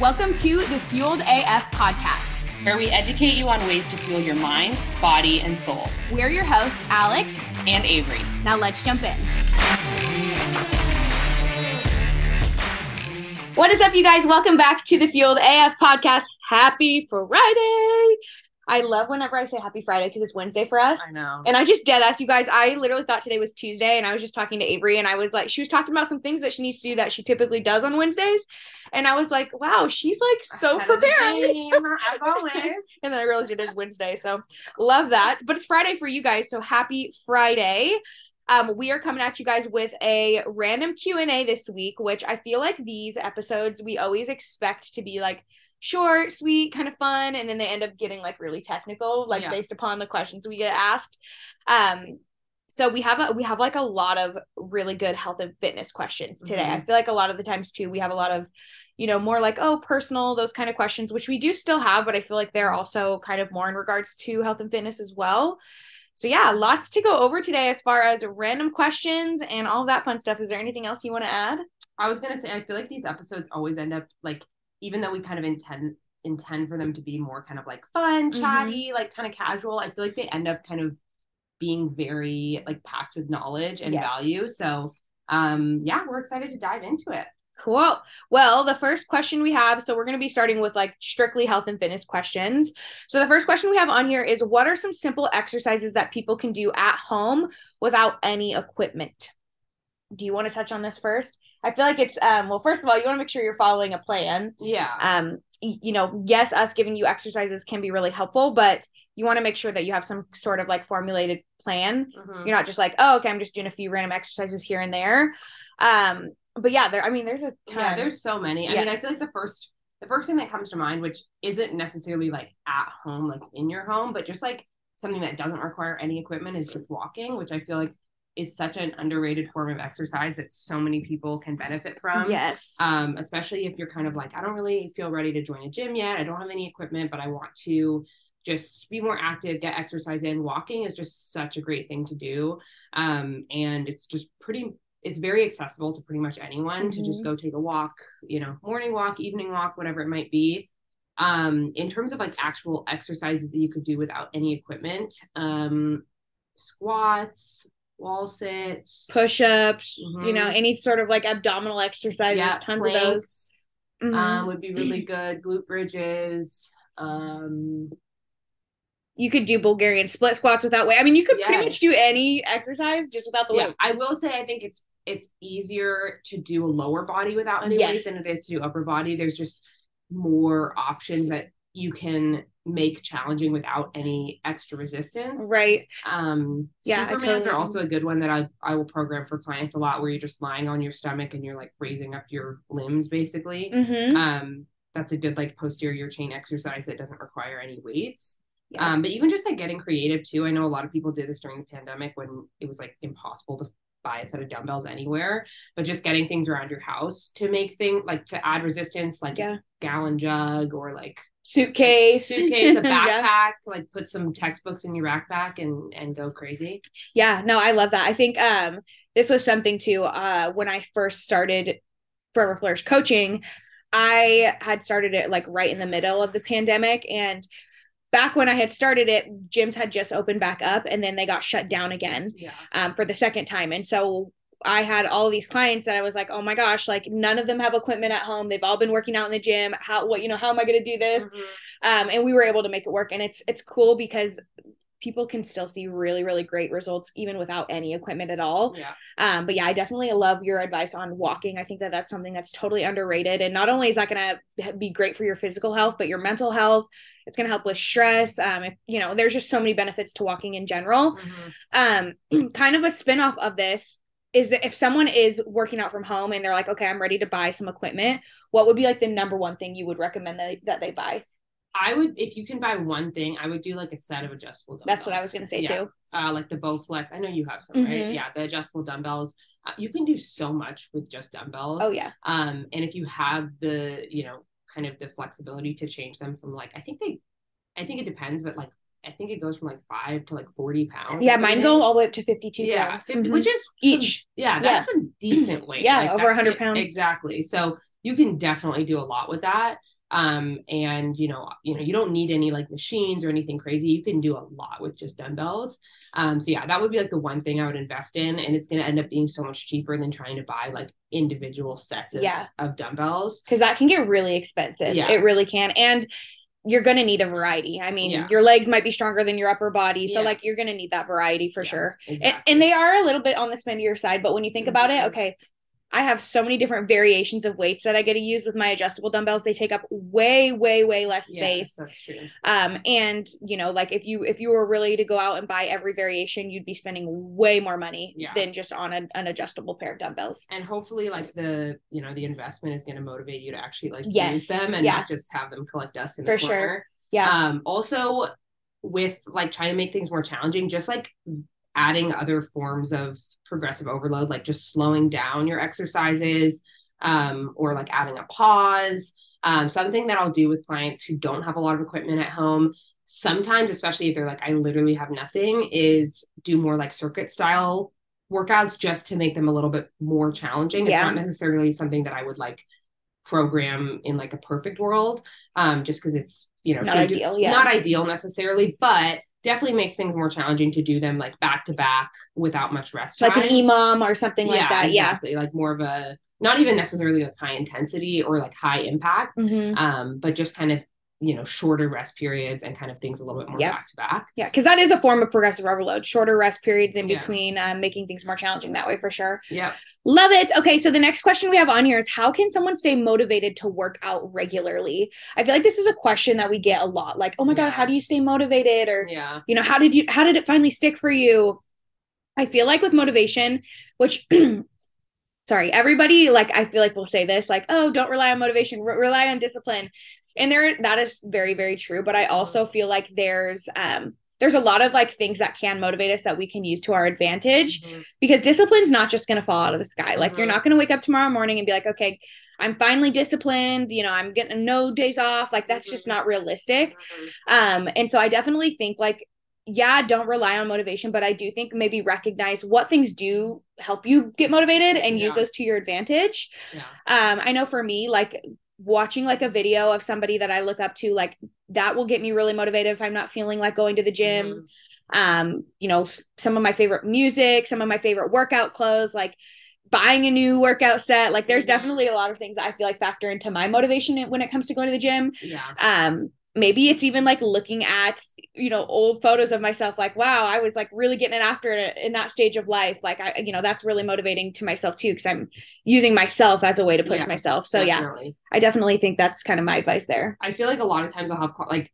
Welcome to the Fueled AF podcast. where we educate you on ways to fuel your mind, body, and soul. We're your hosts, Alix. And Averie. Now let's jump in. What is up, you guys? Welcome back to the Fueled AF podcast. Happy Friday. I love whenever I say happy Friday because it's Wednesday for us. I know. And I just dead ass you guys. I literally thought today was Tuesday, and I was just talking to Averie, and I was like, she was talking about some things that she needs to do that she typically does on Wednesdays, and I was like, wow, she's like so Ahead prepared. game, as always. and then I realized it is Wednesday, so love that. But it's Friday for you guys, so happy Friday. Um, we are coming at you guys with a random Q and A this week, which I feel like these episodes we always expect to be like short, sweet, kind of fun, and then they end up getting like really technical, like Yeah. based upon the questions we get asked. Um, so we have a we have like a lot of really good health and fitness questions today. I Mhm. feel like a lot of the times too, we have a lot of you know more like oh personal those kind of questions which we do still have but i feel like they're also kind of more in regards to health and fitness as well so yeah lots to go over today as far as random questions and all that fun stuff is there anything else you want to add I was gonna say, I feel like these episodes always end up like, even though we kind of intend intend for them to be more kind of like fun, Mhm. chatty, like kind of casual. I feel like they end up kind of being very like packed with knowledge and Yes. value. So, um, yeah, we're excited to dive into it. Cool. Well, the first question we have, so we're going to be starting with like strictly health and fitness questions. So the first question we have on here is what are some simple exercises that people can do at home without any equipment? Do you want to touch on this first? I feel like it's um well first of all, you want to make sure you're following a plan. Yeah. Um you know, yes, us giving you exercises can be really helpful, but you want to make sure that you have some sort of like formulated plan Mhm. you're not just like, oh, okay, I'm just doing a few random exercises here and there. Um, but yeah, there. I mean, there's a ton. Yeah, there's so many. I Yeah. mean, I feel like the first the first thing that comes to mind, which isn't necessarily like at home, like in your home, but just like something that doesn't require any equipment is just walking, which I feel like is such an underrated form of exercise that so many people can benefit from. yes. Um, especially if you're kind of like, I don't really feel ready to join a gym yet. I don't have any equipment, but I want to just be more active, get exercise in. Walking is just such a great thing to do. Um, and it's just pretty it's very accessible to pretty much anyone to just go take a walk, you know, morning walk, evening walk, whatever it might be. Um, in terms of like actual exercises that you could do without any equipment, um, squats, wall sits, Push-ups. You know, Mhm. any sort of like abdominal exercises. yeah, tons of those. planks, Mhm. um, would be really good. Glute bridges. Um, you could do Bulgarian split squats without weight. I mean, you could pretty much do any exercise just without the yeah, weight. I will say I think it's it's easier to do a lower body without any Yes. weight than it is to do upper body. There's just more options that you can make challenging without any extra resistance. Right. Um Yeah, I Supermans totally are also a good one that I I will program for clients a lot where you're just lying on your stomach and you're like raising up your limbs basically. Mm-hmm. Um that's a good like posterior chain exercise that doesn't require any weights. Yeah. Um, but even just like getting creative too. I know a lot of people did this during the pandemic when it was like impossible to buy a set of dumbbells anywhere. But just getting things around your house to make things like to add resistance, like Yeah. a gallon jug or like Suitcase. suitcase, a backpack, yeah. like put some textbooks in your backpack and and go crazy. Yeah, no, I love that. I think um this was something too uh when I first started Forever Flourish coaching, I had started it like right in the middle of the pandemic and back when I had started it, gyms had just opened back up and then they got shut down again Yeah. um for the second time. And so I had all these clients that I was like, "Oh my gosh, like none of them have equipment at home. They've all been working out in the gym. How what, you know, how am I going to do this?" um, and we were able to make it work and it's it's cool because people can still see really really great results even without any equipment at all Yeah. um, but yeah i definitely love your advice on walking i think that that's something that's totally underrated and not only is that going to be great for your physical health but your mental health it's going to help with stress um, if, you know there's just so many benefits to walking in general Mhm. um kind of a spin-off of this is that if someone is working out from home and they're like okay i'm ready to buy some equipment what would be like the number one thing you would recommend that, that they buy I would, if you can buy one thing, I would do like a set of adjustable dumbbells. that's what i was going to say Yeah. too uh, like the Bowflex. I know you have some, right? Mhm. Yeah, the adjustable dumbbells. Uh, you can do so much with just dumbbells. oh yeah Um, and if you have the, you know, kind of the flexibility to change them from like, I think they, I think it depends, but like, I think it goes from like five to like forty pounds. Yeah, mine go all the way up to 52 Yeah, pounds. 50, Mhm. which is Each. Yeah, that's a decent weight. Yeah, Like, over that's 100 it. pounds. Exactly. So you can definitely do a lot with that um and you know you know you don't need any like machines or anything crazy you can do a lot with just dumbbells um so yeah that would be like the one thing i would invest in and it's going to end up being so much cheaper than trying to buy like individual sets of, Yeah. of dumbbells because that can get really expensive. Yeah. It really can. And you're going to need a variety. I mean, Yeah. your legs might be stronger than your upper body. So, Yeah. like, you're going to need that variety for Yeah, sure. And, exactly. and they are a little bit on the spendier side, but when you think mm-hmm. about it, okay, I have so many different variations of weights that I get to use with my adjustable dumbbells. They take up way, way, way less yes, space. that's true Um, and you know, like if you if you were really to go out and buy every variation, you'd be spending way more money Yeah. than just on a, an adjustable pair of dumbbells. and hopefully like the you know the investment is going to motivate you to actually like Yes, use them and yeah. not just have them collect dust in For the sure. Yeah. Um, also with like trying to make things more challenging, just like adding other forms of progressive overload, like just slowing down your exercises, um, or like adding a pause. Um, something that I'll do with clients who don't have a lot of equipment at home. Sometimes, especially if they're like, I literally have nothing, is do more like circuit style workouts just to make them a little bit more challenging. Yeah. It's not necessarily something that I would like program in like a perfect world um just because it's you know Not ideal, yeah. not ideal necessarily but definitely makes things more challenging to do them like back to back without much rest like time an EMOM or something like that. Yeah, exactly like more of a not even necessarily like high intensity or like high impact Yeah. hmm um but just kind of you know shorter rest periods and kind of things a little bit more Yep. back to back Yeah, because that is a form of progressive overload. Shorter rest periods in Yeah. between, um, making things more challenging that way for sure. yeah Love it. Okay, so the next question we have on here is how can someone stay motivated to work out regularly? I feel like this is a question that we get a lot. Like, oh my god, Yeah. how do you stay motivated? Or yeah you know, how did you how did it finally stick for you? I feel like with motivation, which sorry, everybody like I feel like we'll say this like, "Oh, don't rely on motivation, re- rely on discipline." And there that is very very true, but I also feel like there's um there's a lot of like things that can motivate us that we can use to our advantage Mhm. because discipline's not just going to fall out of the sky. Like you're Mhm. not going to wake up tomorrow morning and be like, "Okay, I'm finally disciplined, you know, I'm getting no days off." Like that's just Mhm. not realistic. Mhm. Um, and so I definitely think like, yeah, don't rely on motivation, but I do think maybe recognize what things do help you get motivated and use those to your advantage. yeah Um, I know for me, like watching like a video of somebody that I look up to, like that will get me really motivated if I'm not feeling like going to the gym. Mhm. Um, you know, some of my favorite music, some of my favorite workout clothes, like buying a new workout set. Like there's Mhm. definitely a lot of things that I feel like factor into my motivation when it comes to going to the gym yeah um maybe it's even like looking at you know old photos of myself like wow i was like really getting it after it in that stage of life. Like i you know that's really motivating to myself too because i'm using myself as a way to push Yeah, myself. So yeah i definitely think that's kind of my advice there. I feel like a lot of times I'll have like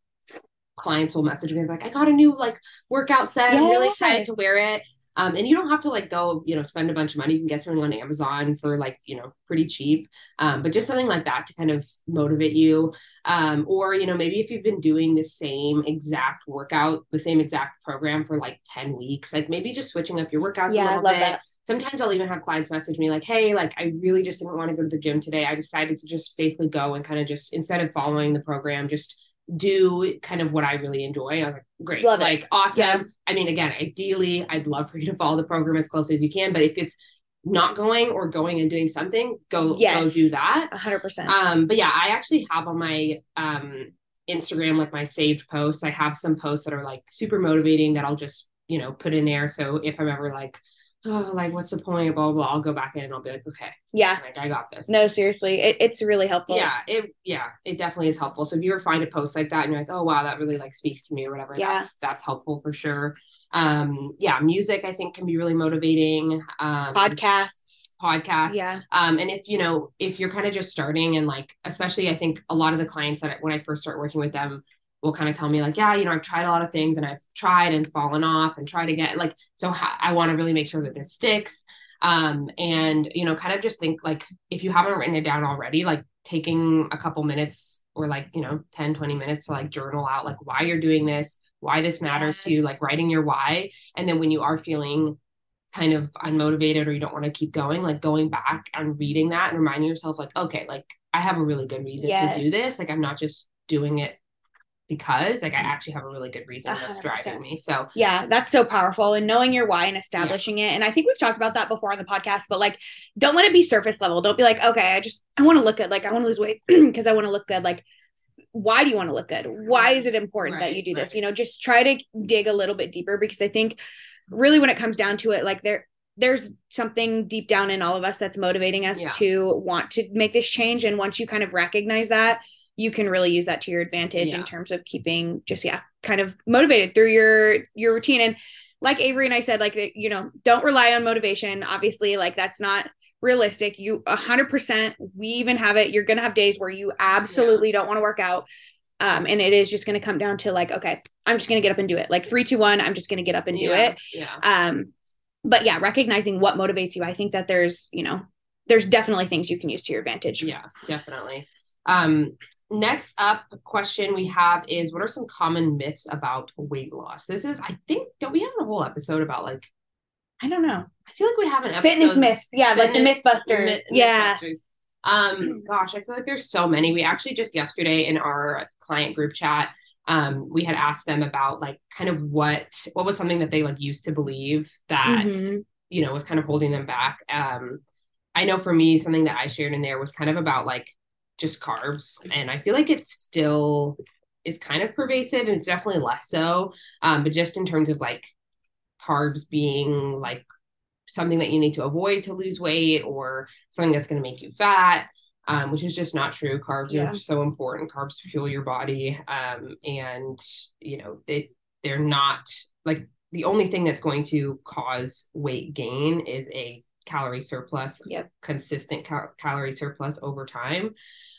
clients will message me like, I got a new like workout set. I'm really excited to wear it. Um, and you don't have to like go, you know, spend a bunch of money. You can get something on Amazon for like, you know, pretty cheap. Um, but just something like that to kind of motivate you. Um, or, you know, maybe if you've been doing the same exact workout, the same exact program for like 10 weeks, like maybe just switching up your workouts Yeah, a I little love bit. that. Sometimes I'll even have clients message me like, hey, like I really just didn't want to go to the gym today. I decided to just basically go and kind of just instead of following the program, just do kind of what I really enjoy. I was like, great, Love it. like awesome. Yeah. I mean, again, ideally, I'd love for you to follow the program as closely as you can, but if it's not going or going and doing something, go go do that. 100% Um, but yeah, I actually have on my um Instagram like my saved posts. I have some posts that are like super motivating that I'll just you know put in there. So if I'm ever like, oh, like what's the point? Blah blah. blah I'll go back in and I'll be like, okay, yeah like I got this. no seriously it, it's really helpful Yeah, it yeah, it definitely is helpful. So if you ever find a post like that and you're like, oh wow, that really like speaks to me or whatever, Yeah. that's that's helpful for sure. Um, yeah, music I think can be really motivating. Um, podcasts podcasts. yeah Um, and if you know, if you're kind of just starting and like, especially I think a lot of the clients that I, when I first start working with them will kind of tell me like, yeah, you know, I've tried a lot of things and I've tried and fallen off and tried again. Like, so ha- I want to really make sure that this sticks. Um, and you know, kind of just think like if you haven't written it down already, like taking a couple minutes or like, you know, 10, 20 minutes to like journal out like why you're doing this, why this matters to you, like writing your why. And then when you are feeling kind of unmotivated or you don't want to keep going, like going back and reading that and reminding yourself, like, okay, like I have a really good reason to do this. Like I'm not just doing it because like I mm-hmm. actually have a really good reason that's 100%. driving me. So Yeah, that's so powerful. And knowing your why and establishing it. And I think we've talked about that before on the podcast, but like, don't let it be surface level. Don't be like, okay, I just, I want to look good. Like, I want to lose weight because I want to look good. Like, why do you want to look good? Why is it important that you do this? right. You know, just try to dig a little bit deeper because I think really when it comes down to it, like, there, there's something deep down in all of us that's motivating us Yeah. to want to make this change. And once you kind of recognize that, you can really use that to your advantage Yeah. in terms of keeping just yeah kind of motivated through your your routine. And like Averie and i said like you know don't rely on motivation. Obviously like that's not realistic. You 100% we even have it. You're gonna have days where you absolutely don't want to work out. Um and it is just gonna come down to like okay i'm just gonna get up and do it. Like three two one i'm just gonna get up and do yeah, it. Yeah. um but yeah recognizing what motivates you i think that there's you know there's definitely things you can use to your advantage. Yeah, definitely. Um, next up question we have is what are some common myths about weight loss? This is, I think, don't we have a whole episode about like, i don't know I feel like we have an episode. fitness myths yeah like the Fitness- mythbuster Myth- yeah Mythbusters. Um, gosh, I feel like there's so many. We actually just yesterday in our client group chat, um, we had asked them about like kind of what what was something that they like used to believe that Mhm. you know was kind of holding them back. Um, I know for me, something that I shared in there was kind of about like just carbs, and I feel like it's still is kind of pervasive, and it's definitely less so. Um, but just in terms of like carbs being like something that you need to avoid to lose weight or something that's going to make you fat um, which is just not true carbs Yeah. are so important carbs fuel your body um, and you know they they're not like the only thing that's going to cause weight gain is a calorie surplus Yep. consistent cal- calorie surplus over time.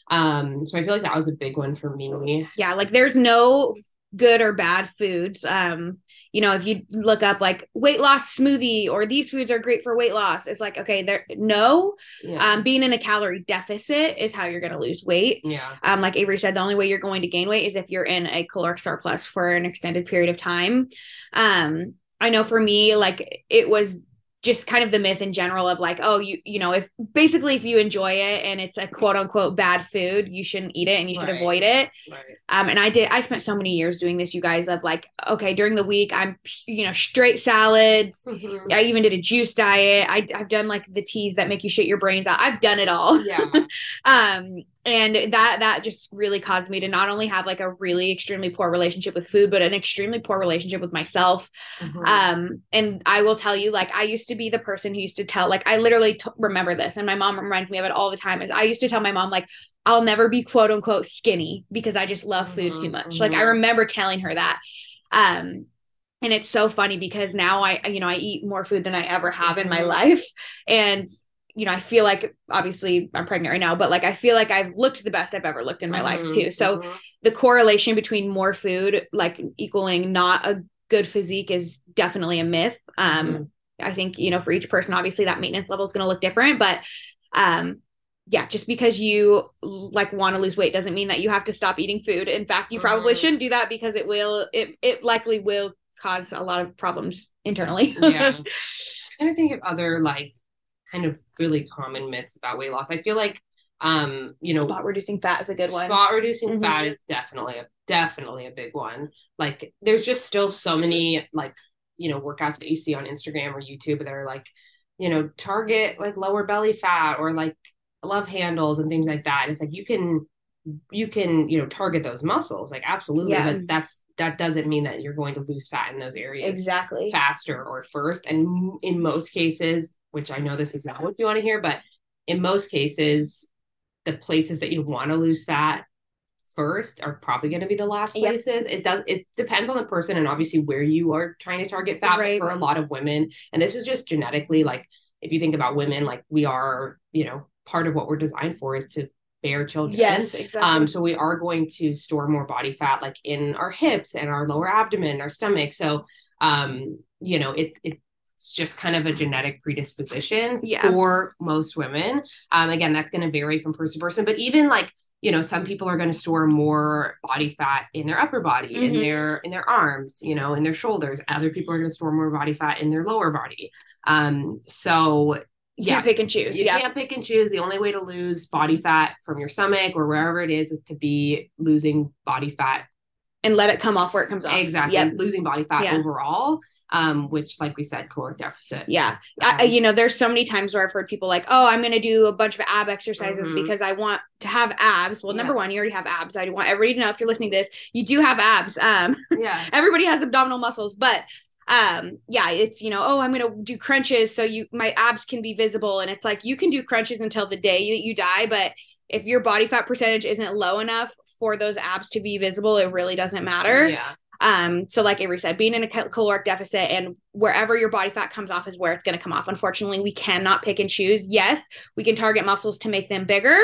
Um so i feel like that was a big one for me. Yeah like there's no good or bad foods. Um you know if you look up like weight loss smoothie or these foods are great for weight loss it's like okay there no. Yeah. Um being in a calorie deficit is how you're going to lose weight. Yeah. Um like Averie said the only way you're going to gain weight is if you're in a caloric surplus for an extended period of time. Um i know for me like it was just kind of the myth in general of like oh you you know if basically if you enjoy it and it's a quote unquote bad food you shouldn't eat it and you should Right. avoid it right um, and I did, I spent so many years doing this, you guys, of like, okay, during the week, I'm, you know, straight salads. Mhm. I even did a juice diet. I, I've done like the teas that make you shit your brains out. I've done it all. yeah Um, and that, that just really caused me to not only have like a really extremely poor relationship with food, but an extremely poor relationship with myself. Mhm. Um, and I will tell you, like, I used to be the person who used to tell, like, I literally t- remember this, and my mom reminds me of it all the time. Is I used to tell my mom, like, I'll never be quote unquote skinny because I just love food too Mhm, much. Like, I mhm. remember telling her that. Um, and it's so funny because now I, you know, I eat more food than I ever have in my Mhm. life, and you know, I feel like obviously I'm pregnant right now, but like I feel like I've looked the best I've ever looked in my life Mhm, too. So mhm. the correlation between more food like equaling not a good physique is definitely a myth um Mhm. i think you know for each person obviously that maintenance level is going to look different but um yeah just because you like want to lose weight doesn't mean that you have to stop eating food in fact you probably Mhm. shouldn't do that because it will it it likely will cause a lot of problems internally yeah. trying to think of other like kind of really common myths about weight loss. I feel like um, you know, spot reducing fat is a good one spot reducing Mhm. fat is definitely a definitely a big one. Like there's just still so many like, you know, workouts that you see on Instagram or YouTube that are like, you know, target like lower belly fat or like love handles and things like that. And it's like you can you can, you know, target those muscles, like absolutely. Yeah. But that's that doesn't mean that you're going to lose fat in those areas exactly faster or first. And in most cases, which I know this is not what you want to hear, but in most cases, the places that you want to lose fat first are probably going to be the last Yep. places. It does it depends on the person and obviously where you are trying to target fat. Right. For a lot of women, and this is just genetically, like if you think about women, like we are, you know, part of what we're designed for is to bear children. yes exactly Um, so we are going to store more body fat like in our hips and our lower abdomen, our stomach. So um, you know, it it it's just kind of a genetic predisposition Yeah. for most women. Um, again, that's going to vary from person to person, but even like you know, some people are going to store more body fat in their upper body, in Mhm. their in their arms, you know, in their shoulders. Other people are going to store more body fat in their lower body. Um, so you yeah, can't pick and choose you yeah can't pick and choose. The only way to lose body fat from your stomach or wherever it is is to be losing body fat and let it come off where it comes off. exactly Yep. losing body fat Yeah. overall um which like we said caloric deficit Yeah. I, Um, you know, there's so many times where I've heard people like, oh, I'm going to do a bunch of ab exercises Mhm. because I want to have abs. Well, number Yeah. one, you already have abs. I want everybody to know if you're listening to this, you do have abs. Um, yeah everybody has abdominal muscles, but um yeah it's you know oh i'm gonna do crunches so you my abs can be visible and it's like you can do crunches until the day that you die but if your body fat percentage isn't low enough for those abs to be visible it really doesn't matter yeah um so like Averie said being in a caloric deficit and wherever your body fat comes off is where it's going to come off unfortunately we cannot pick and choose yes we can target muscles to make them bigger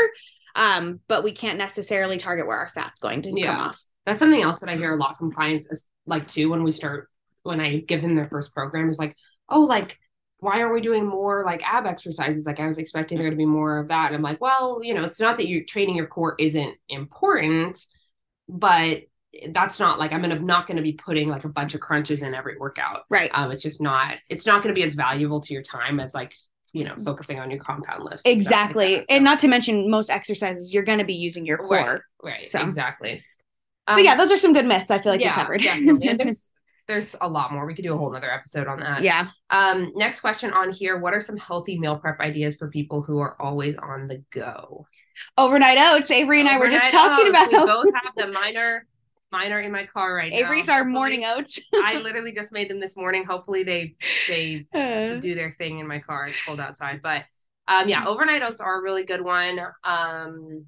um but we can't necessarily target where our fat's going to Yeah. come off that's something else that I hear a lot from clients is like too when we start when I give them their first program is like, oh, like why are we doing more like ab exercises? Like I was expecting there to be more of that. And I'm like, well, you know, it's not that you're training your core isn't important, but that's not like I'm gonna not gonna be putting like a bunch of crunches in every workout. right Um, it's just not it's not gonna be as valuable to your time as like you know focusing on your compound lifts. and like exactly that. So- and not to mention most exercises you're going to be using your core Right, right, So. exactly. but yeah those are some good myths i feel like we covered definitely. And there's there's a lot more. We could do a whole nother episode on that. yeah Um, next question on here. What are some healthy meal prep ideas for people who are always on the go? overnight oats Averie and i were just talking oats. about We both have the minor minor in my car right now. Averie's our morning oats I literally just made them this morning. Hopefully they they Uh, do their thing in my car. It's cold outside, but um, yeah, overnight oats are a really good one. Um,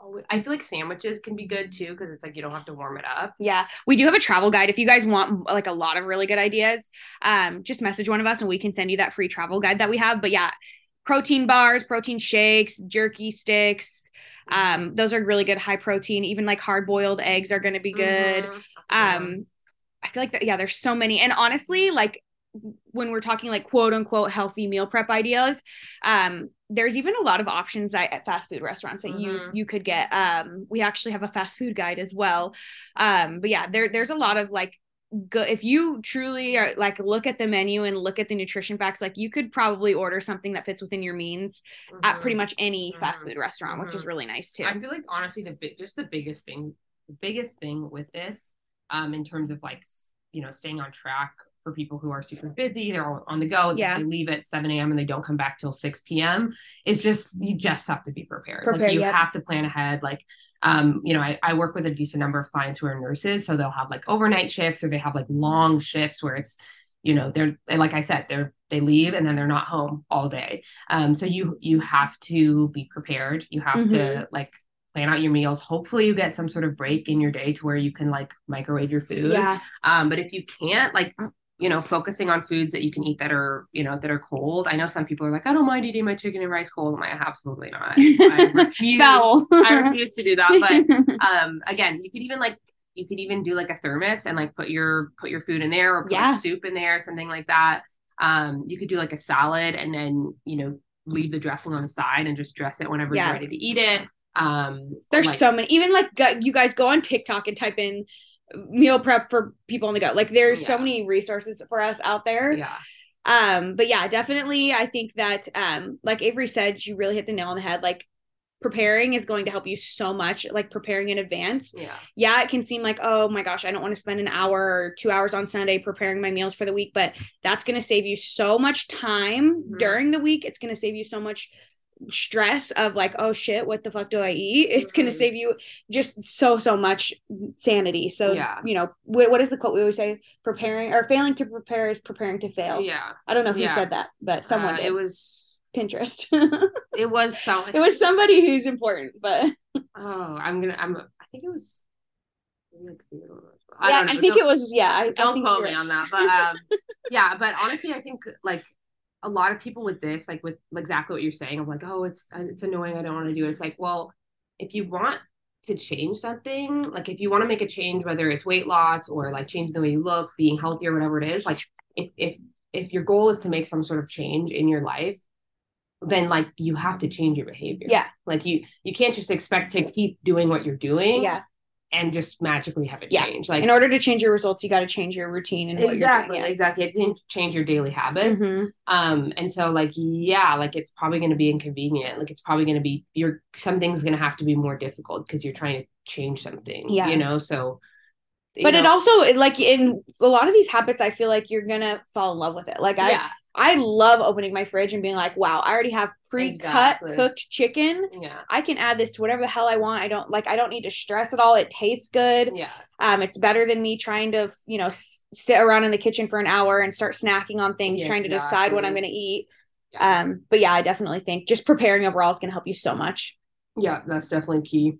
oh, I feel like sandwiches can be good too because it's like you don't have to warm it up. yeah we do have a travel guide if you guys want like a lot of really good ideas um just message one of us and we can send you that free travel guide that we have but yeah protein bars protein shakes jerky sticks um those are really good high protein even like hard boiled eggs are going to be good Mhm. That's a good one. um i feel like that yeah there's so many and honestly like when we're talking like quote unquote healthy meal prep ideas um there's even a lot of options that, at fast food restaurants that you Mhm. you could get um we actually have a fast food guide as well um but yeah there there's a lot of like good if you truly are like look at the menu and look at the nutrition facts like you could probably order something that fits within your means at pretty Mhm. much any fast Mhm. food restaurant which is Mhm. really nice too I feel like honestly the big just the biggest thing the biggest thing with this um in terms of like you know staying on track for people who are super busy they're all on the go it's Yeah. like they leave at 7 a.m and they don't come back till 6 p.m it's just you just have to be prepared, Prepared, like you yep. have to plan ahead like um you know I, I work with a decent number of clients who are nurses so they'll have like overnight shifts or they have like long shifts where it's you know they're like i said they're they leave and then they're not home all day. Um so you you have to be prepared. You have to Mhm. like plan out your meals. Hopefully you get some sort of break in your day to where you can like microwave your food. Yeah. Um but if you can't like you know focusing on foods that you can eat that are you know that are cold. I know some people are like i don't mind eating my chicken and rice cold. I'm like absolutely not. I refuse. I refuse to do that. But um again you could even like you could even do like a thermos and like put your put your food in there or put Yeah. like soup in there something like that. Um you could do like a salad and then you know leave the dressing on the side and just dress it whenever Yeah. you're ready to eat it. Um There's like- so many. Even like you guys go on TikTok and type in meal prep for people on the go. Like there's so many resources for us out there. yeah Um, but yeah, definitely I think that um like Averie said, you really hit the nail on the head. Like preparing is going to help you so much, like preparing in advance. yeah Yeah, it can seem like, oh my gosh, I don't want to spend an hour or two hours on Sunday preparing my meals for the week, but that's gonna save you so much time Mhm. during the week. It's gonna save you so much stress of like oh shit what the fuck do i eat it's gonna Mhm. save you just so so much sanity so Yeah. you know wh- what is the quote we always say preparing or failing to prepare is preparing to fail yeah i don't know who Yeah. said that but someone Uh, did it was pinterest it was so it was somebody who's important but oh i'm gonna i'm i think it was maybe like Theodore Roosevelt. I yeah don't know. i think it was yeah i, I don't think quote me right. on that but um yeah but honestly i think like a lot of people with this like with exactly what you're saying I'm like oh it's uh, it's annoying i don't want to do it. It's like well if you want to change something like if you want to make a change whether it's weight loss or like changing the way you look being healthy or whatever it is like if if if your goal is to make some sort of change in your life then like you have to change your behavior. Yeah. like you you can't just expect to keep doing what you're doing yeah and just magically have it Yeah. change. Like in order to change your results, you got to change your routine and exactly, exactly. It can change your daily habits. Mhm. Um, and so like, yeah, like it's probably going to be inconvenient. Like it's probably going to be you're something's going to have to be more difficult because you're trying to change something. Yeah. you know. So, But it also like in a lot of these habits, I feel like you're gonna fall in love with it. Like I, yeah, I love opening my fridge and being like, wow, I already have pre-cut Exactly. cooked chicken. yeah, I can add this to whatever the hell I want. I don't like. I don't need to stress at all. It tastes good. yeah, Um, it's better than me trying to, you know, s- sit around in the kitchen for an hour and start snacking on things, Yeah, trying to decide what I'm to eat. yeah. Um, but yeah, I definitely think just preparing overall is to help you so much. Yeah, that's definitely key.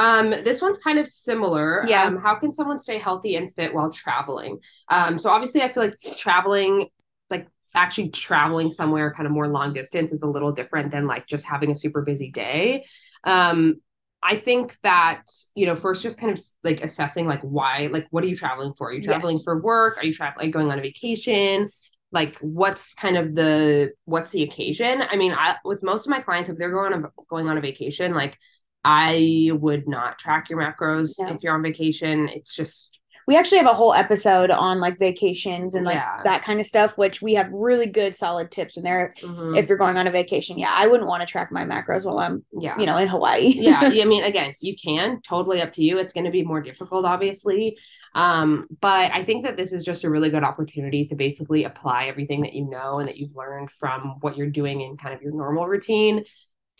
Um, this one's kind of similar. Yeah. Um, how can someone stay healthy and fit while traveling? Um, so obviously I feel like traveling, like actually traveling somewhere kind of more long distance is a little different than like just having a super busy day. Um, I think that, you know, first just kind of like assessing like why, like what are you traveling for? Are you traveling Yes. for work? Are you traveling going on a vacation? Like what's kind of the what's the occasion? I mean, I with most of my clients, if they're going on a, going on a vacation, like I would not track your macros No. if you're on vacation. It's just We actually have a whole episode on like vacations and like Yeah. that kind of stuff, which we have really good solid tips in there. mhm, If you're going on a vacation, yeah, I wouldn't want to track my macros while I'm, yeah. you know, in Hawaii. yeah, I mean, again, you can totally up to you. It's going to be more difficult, obviously. Um, but I think that this is just a really good opportunity to basically apply everything that you know and that you've learned from what you're doing in kind of your normal routine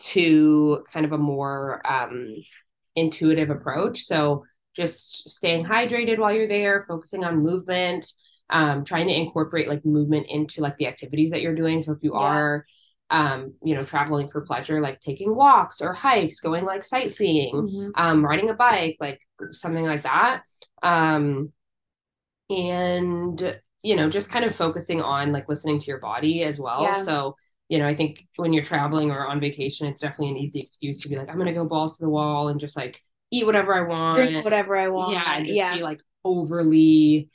to kind of a more um, intuitive approach. So just staying hydrated while you're there, focusing on movement, um, trying to incorporate like movement into like the activities that you're doing. So if you Yeah. are um, you know, traveling for pleasure, like taking walks or hikes, going like sightseeing, Mhm. um, riding a bike, like something like that. Um, and you know, just kind of focusing on like listening to your body as well. Yeah. So, you know, I think when you're traveling or on vacation, it's definitely an easy excuse to be like, I'm gonna go balls to the wall and just like eat whatever I want. Drink whatever I want. Yeah, and just yeah. be like overly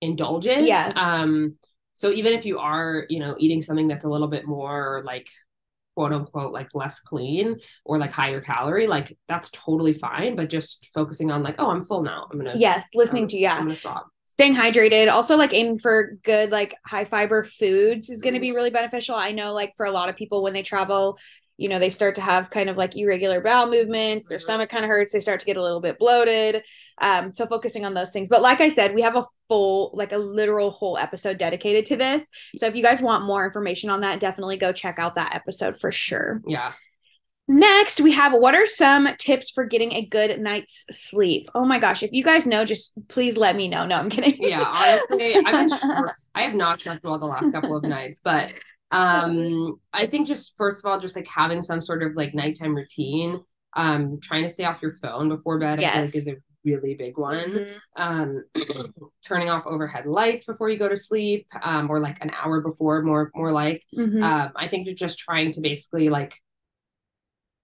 indulgent. Yeah. Um, so even if you are, you know, eating something that's a little bit more like quote unquote like less clean or like higher calorie, like that's totally fine. But just focusing on like, oh, I'm full now. I'm gonna yes, listening I'm- to yeah. I'm gonna stop. Staying hydrated also like aiming for good like high fiber foods is going to be really beneficial. I know like for a lot of people when they travel you know they start to have kind of like irregular bowel movements their Mhm. stomach kind of hurts they start to get a little bit bloated. Um so focusing on those things. But like i said we have a full like a literal whole episode dedicated to this. So if you guys want more information on that definitely go check out that episode for sure. Yeah. Next, we have what are some tips for getting a good night's sleep? Oh my gosh, if you guys know, just please let me know. No, I'm kidding. Yeah. Honestly, I've been str- I have not slept well the last couple of nights, but um I think just first of all, just like having some sort of like nighttime routine. Um, trying to stay off your phone before bed, I Yes. like is a really big one. Mhm. um turning off overhead lights before you go to sleep um or like an hour before more more like Mhm. um i think you're just trying to basically like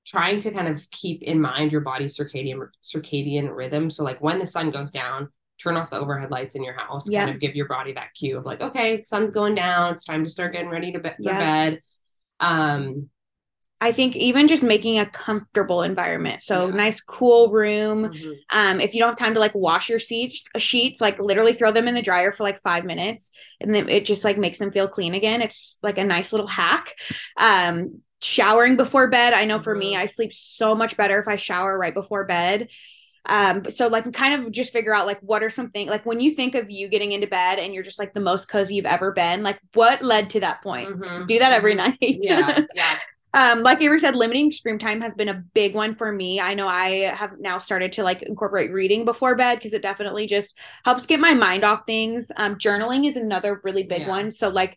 trying to kind of keep in mind your body's circadian circadian rhythm so like when the sun goes down turn off the overhead lights in your house kind of give your body that cue of like okay sun's going down it's time to start getting ready to be- for Yeah. bed um I think even just making a comfortable environment. So Yeah. nice cool room. mhm. Um, if you don't have time to like wash your sheets, sheets, like literally throw them in the dryer for like five minutes, and then it just like makes them feel clean again. It's like a nice little hack. Um, showering before bed. I know for me. I sleep so much better if I shower right before bed. Um, so like kind of just figure out like what are something like when you think of you getting into bed and you're just like the most cozy you've ever been, like what led to that point? Mhm. Do that every Mhm. night. yeah yeah Um, like Averie said, limiting screen time has been a big one for me. I know I have now started to like incorporate reading before bed because it definitely just helps get my mind off things. Um, journaling is another really big Yeah. one. So like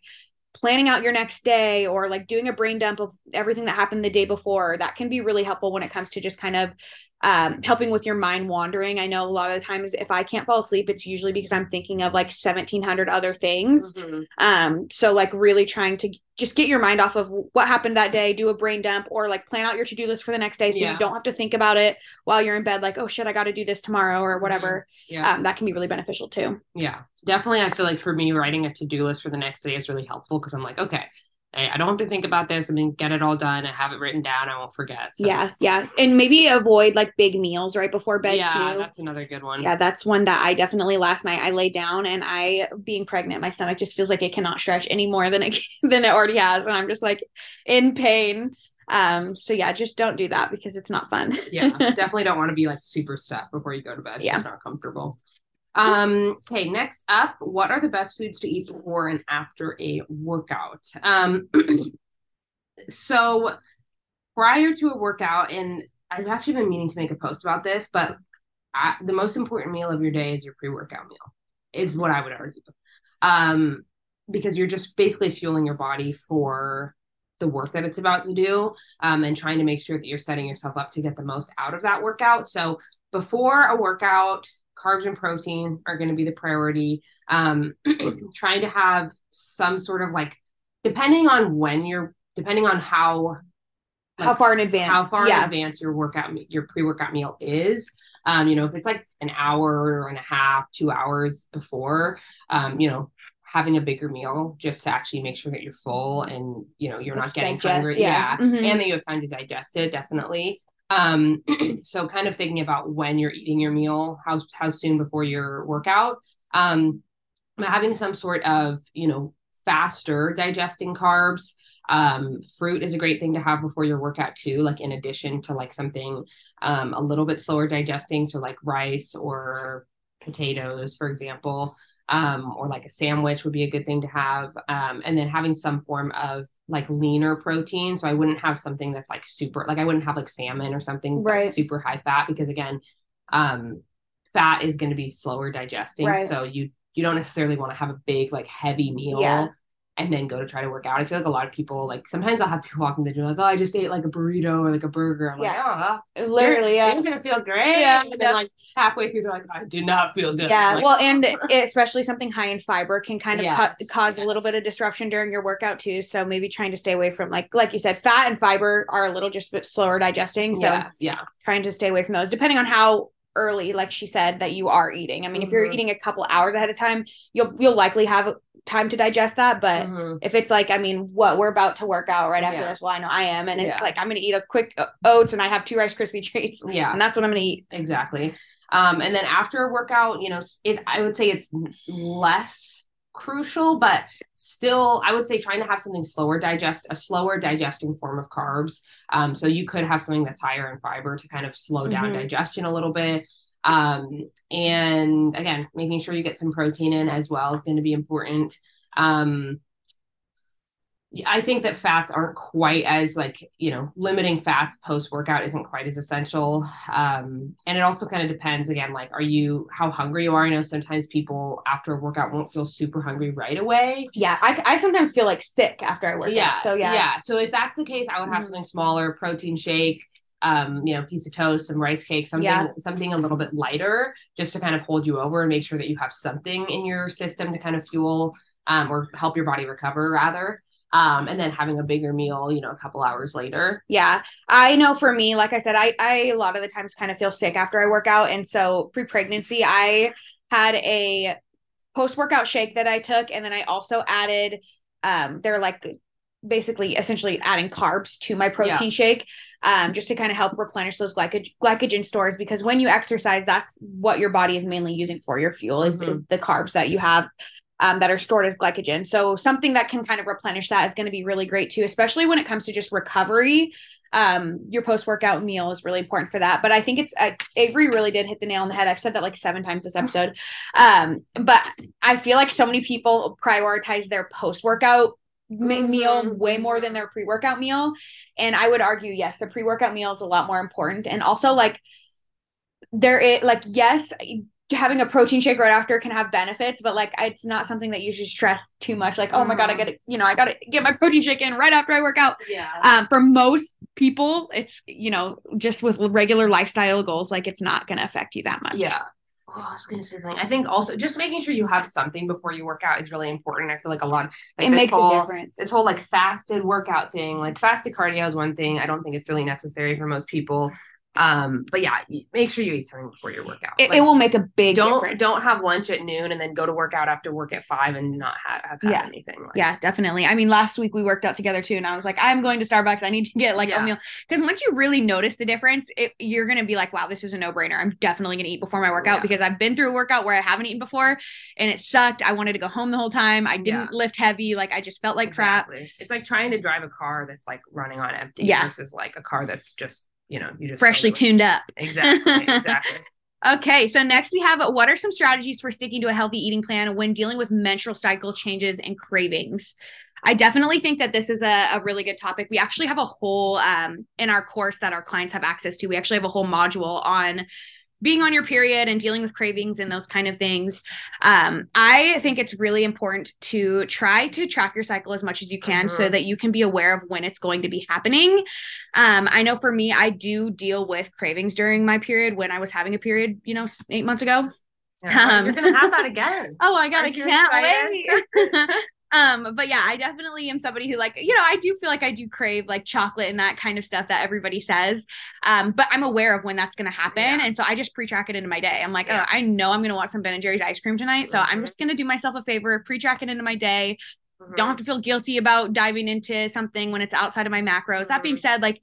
planning out your next day or like doing a brain dump of everything that happened the day before, that can be really helpful when it comes to just kind of um helping with your mind wandering. I know a lot of the times if I can't fall asleep, it's usually because I'm thinking of like 1700 other things. Mhm. Um, so like really trying to just get your mind off of what happened that day, do a brain dump or like plan out your to-do list for the next day so Yeah. you don't have to think about it while you're in bed like, oh shit, I got to do this tomorrow or whatever. yeah Um, that can be really beneficial too. Yeah, definitely. I feel like for me, writing a to do list for the next day is really helpful because I'm like, okay, I, I don't have to think about this. I mean, get it all done. I have it written down. I won't forget. So. Yeah, yeah. And maybe avoid like big meals right before bed yeah, too. that's another good one. Yeah, that's one that I definitely last night I laid down and I being pregnant, my stomach just feels like it cannot stretch any more than it than it already has. And I'm just like in pain. Um, so yeah, just don't do that because it's not fun. yeah, definitely don't want to be like super stuffed before you go to bed. Yeah. It's not comfortable. Um, okay, next up, what are the best foods to eat before and after a workout? Um, so prior to a workout, and I've actually been meaning to make a post about this, but I, the most important meal of your day is your pre-workout meal, is what I would argue. Um, because you're just basically fueling your body for the work that it's about to do um, and trying to make sure that you're setting yourself up to get the most out of that workout. So before a workout, carbs and protein are going to be the priority. Um, trying to have some sort of like, depending on when you're, depending on how how far in advance? how far yeah. in advance your workout your pre-workout meal is um you know if it's like an hour and a half two hours before um you know having a bigger meal just to actually make sure that you're full and you know you're not getting digest, hungry yeah. yeah, Mhm. and that you have time to digest it definitely um so kind of thinking about when you're eating your meal how how soon before your workout. Um having some sort of you know faster digesting carbs. Um fruit is a great thing to have before your workout too like in addition to like something um a little bit slower digesting so like rice or potatoes for example um or like a sandwich would be a good thing to have um and then having some form of like leaner protein so i wouldn't have something that's like super like i wouldn't have like salmon or something Right. super high fat because again um fat is going to be slower digesting Right. so you you don't necessarily want to have a big like heavy meal Yeah. And then go to try to work out. I feel like a lot of people like sometimes I'll have people walking the gym like, oh, I just ate like a burrito or like a burger. I'm Yeah. like, oh, Literally, yeah. you're gonna feel great. Yeah, and then yeah. like halfway through, they're like, I do not feel good. Yeah, like, well, and especially something high in fiber can kind of Yes, cause a little bit of disruption during your workout too. So maybe trying to stay away from like like you said, fat and fiber are a little just bit slower digesting. So yeah, yeah, trying to stay away from those, depending on how early, like she said, that you are eating. I mean, if you're Mhm. eating a couple hours ahead of time, you'll you'll likely have time to digest that. But Mhm. if it's like, I mean, what we're about to work out right after Yeah. this, well, I know I am, and it's Yeah. like I'm gonna eat a quick uh, oats and I have two Rice Krispie treats, yeah, and that's what I'm gonna eat. exactly. Um, and then after a workout, you know, it I would say it's less crucial, but still, I would say trying to have something slower digest, a slower digesting form of carbs. Um, so you could have something that's higher in fiber to kind of slow down Mhm. digestion a little bit. Um, and again, making sure you get some protein in as well is going to be important. Um, I think that fats aren't quite as like, you know, limiting fats post workout isn't quite as essential. Um, and it also kind of depends again, like, are you how hungry you are? I know sometimes people after a workout won't feel super hungry right away. Yeah, I, I sometimes feel like sick after I work yeah. out. So yeah, Yeah. So if that's the case, I would have Mhm. something smaller, protein shake, um, you know, piece of toast, some rice cake, something, Yeah. something a little bit lighter, just to kind of hold you over and make sure that you have something in your system to kind of fuel um, or help your body recover rather. Um, and then having a bigger meal, you know, a couple hours later. Yeah. I know for me, like I said, I, I a lot of the times kind of feel sick after I work out. And so pre pregnancy, I had a post workout shake that I took. And then I also added, um, they're like basically essentially adding carbs to my protein Yeah. shake um, just to kind of help replenish those glycogen, glycogen stores because when you exercise that's what your body is mainly using for your fuel is, Mhm. is the carbs that you have um, that are stored as glycogen so something that can kind of replenish that is going to be really great too especially when it comes to just recovery um, your post workout meal is really important for that. But I think it's uh, Averie really did hit the nail on the head. I've said that like seven times this episode. Um, but I feel like so many people prioritize their post workout meal Mhm. way more than their pre workout meal. And I would argue, yes, the pre workout meal is a lot more important. And also, like, there is like, yes, having a protein shake right after can have benefits, but like it's not something that you should stress too much. Like, oh my god, I Mhm. gotta, you know, I gotta get my protein shake in right after I work out Yeah. um, for most people, it's you know just with regular lifestyle goals, like it's not going to affect you that much. Yeah. Oh, I was gonna say something. I think also just making sure you have something before you work out is really important. I feel like a lot like it this makes whole a difference. this whole like fasted workout thing, like fasted cardio is one thing. I don't think it's really necessary for most people. Um, but yeah, make sure you eat something before your workout. It, like, it will make a big don't difference. don't have lunch at noon and then go to work out after work at five and not have, have had Yeah. anything. Like, Yeah, definitely. I mean, last week we worked out together too, and I was like, I'm going to Starbucks. I need to get like Yeah. a meal because once you really notice the difference, it, you're gonna be like, wow, this is a no brainer. I'm definitely gonna eat before my workout Yeah. because I've been through a workout where I haven't eaten before, and it sucked. I wanted to go home the whole time. I didn't lift heavy. Like I just felt like crap. It's like trying to drive a car that's like running on empty versus like a car that's just you know you just Freshly tuned up. Exactly. Exactly. Okay, so next we have what are some strategies for sticking to a healthy eating plan when dealing with menstrual cycle changes and cravings? I definitely think that this is a, a really good topic. We actually have a whole um, in our course that our clients have access to. We actually have a whole module on being on your period and dealing with cravings and those kind of things. Um, I think it's really important to try to track your cycle as much as you can so Mhm. that you can be aware of when it's going to be happening. Um, I know for me, I do deal with cravings during my period when I was having a period, you know, eight months ago. Yeah, Um, you're gonna have that again. Oh my god, I you can't excited? wait. um, but yeah, I definitely am somebody who like, you know, I do feel like I do crave like chocolate and that kind of stuff that everybody says. Um, but I'm aware of when that's gonna happen. Yeah. And so I just pre-track it into my day. I'm like, Yeah. oh, I know I'm gonna want some Ben and Jerry's ice cream tonight. So I'm Mhm. just gonna do myself a favor, pre-track it into my day. Mhm. Don't have to feel guilty about diving into something when it's outside of my macros. That being Mhm. said, like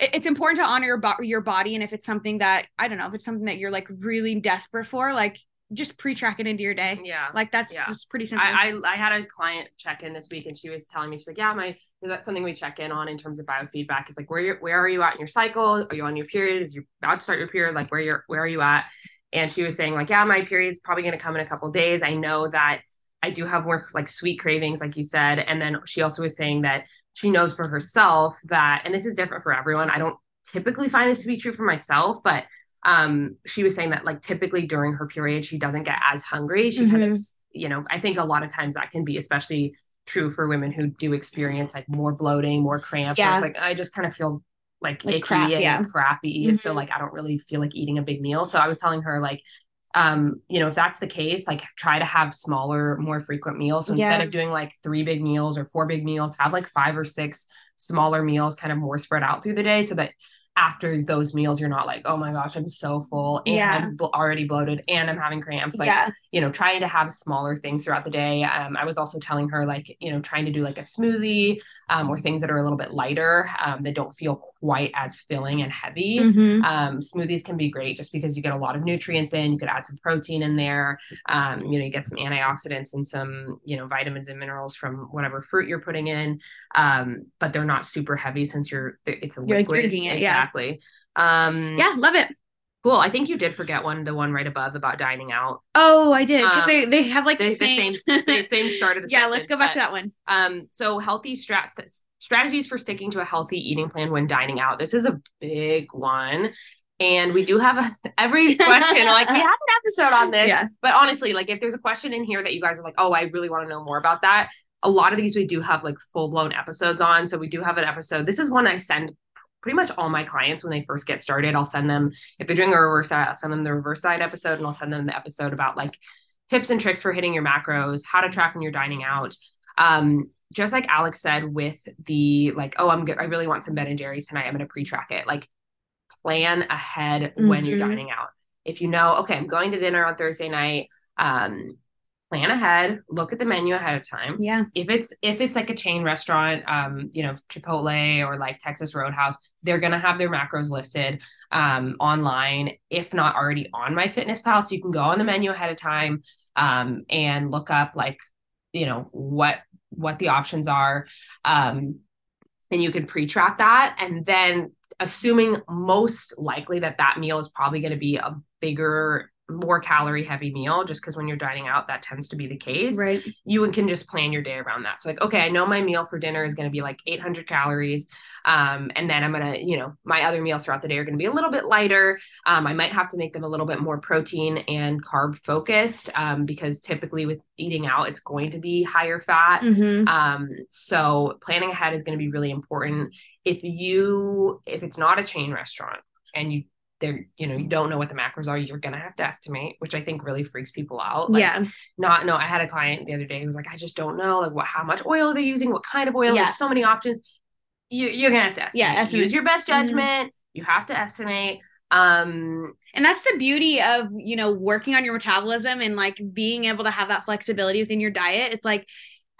it's important to honor your, bo- your body and if it's something that i don't know if it's something that you're like really desperate for like just pre-track it into your day. Yeah. like that's Yeah. that's pretty simple. I, I I had a client check in this week and she was telling me she's like yeah my that's something we check in on in terms of biofeedback? Is like where you where are you at in your cycle? Are you on your period? Is you about to start your period? Like where you're where are you at? And she was saying like yeah my period's probably going to come in a couple days. I know that I do have more like sweet cravings like you said. And then she also was saying that she knows for herself that and this is different for everyone I don't typically find this to be true for myself but um she was saying that like typically during her period she doesn't get as hungry she kind of you know i think a lot of times that can be especially true for women who do experience like more bloating more cramps Yeah. it's like i just kind of feel like, Like icky crap, and yeah. crappy so Mhm. like i don't really feel like eating a big meal so i was telling her like um you know if that's the case like try to have smaller more frequent meals so instead of doing like three big meals or four big meals have like five or six smaller meals kind of more spread out through the day so that after those meals you're not like oh my gosh i'm so full and Yeah. i'm bl- already bloated and i'm having cramps like yeah you know trying to have smaller things throughout the day um, i was also telling her like you know trying to do like a smoothie um, or things that are a little bit lighter um, that don't feel quite as filling and heavy. Mhm. um, smoothies can be great just because you get a lot of nutrients in you could add some protein in there. Um, you know you get some antioxidants and some you know vitamins and minerals from whatever fruit you're putting in. Um, but they're not super heavy since you're it's a You're, liquid. drinking it, yeah. exactly. Um yeah love it. cool. I think you did forget one the one right above about dining out. Oh i did because Um, they, they have like the, the same the same start of the yeah let's go back but- to that one. um, so healthy strat- strategies for sticking to a healthy eating plan when dining out. This is a big one. And we do have a, every question, like we have an episode on this. yeah But honestly, like if there's a question in here that you guys are like, oh, I really want to know more about that. A lot of these we do have like full blown episodes on. So we do have an episode. This is one I send pretty much all my clients when they first get started. I'll send them, if they're doing a reverse diet, I'll send them the reverse diet episode and I'll send them the episode about like tips and tricks for hitting your macros, how to track when you're dining out. Um, just like Alix said with the like, oh, I'm good. I really want some Ben and Jerry's tonight. I'm going to pre-track it. Like plan ahead when you're Mhm. dining out. If you know, okay, I'm going to dinner on Thursday night, um, plan ahead, look at the menu ahead of time. yeah If it's if it's like a chain restaurant, um, you know, Chipotle or like Texas Roadhouse, they're gonna have their macros listed um online, if not already on my fitness pal. So you can go on the menu ahead of time um and look up like, you know, what what the options are. Um and you can pre-track that and then assuming most likely that that meal is probably going to be a bigger more calorie heavy meal just because when you're dining out that tends to be the case. Right. You can just plan your day around that. So like okay i know my meal for dinner is going to be like 800 calories um, and then i'm going to you know my other meals throughout the day are going to be a little bit lighter. Um, i might have to make them a little bit more protein and carb focused um, because typically with eating out it's going to be higher fat. Mhm. um, so planning ahead is going to be really important. If you if it's not a chain restaurant and you there you know you don't know what the macros are, you're gonna have to estimate, which I think really freaks people out. Like, yeah Not no. I had a client the other day who was like, I just don't know like what how much oil they're using, what kind of oil. Yeah. There's so many options. You, you're gonna have to estimate. Yeah, estimate. Use your best Mhm. judgment. You have to estimate. Um, and that's the beauty of, you know, working on your metabolism and like being able to have that flexibility within your diet. It's like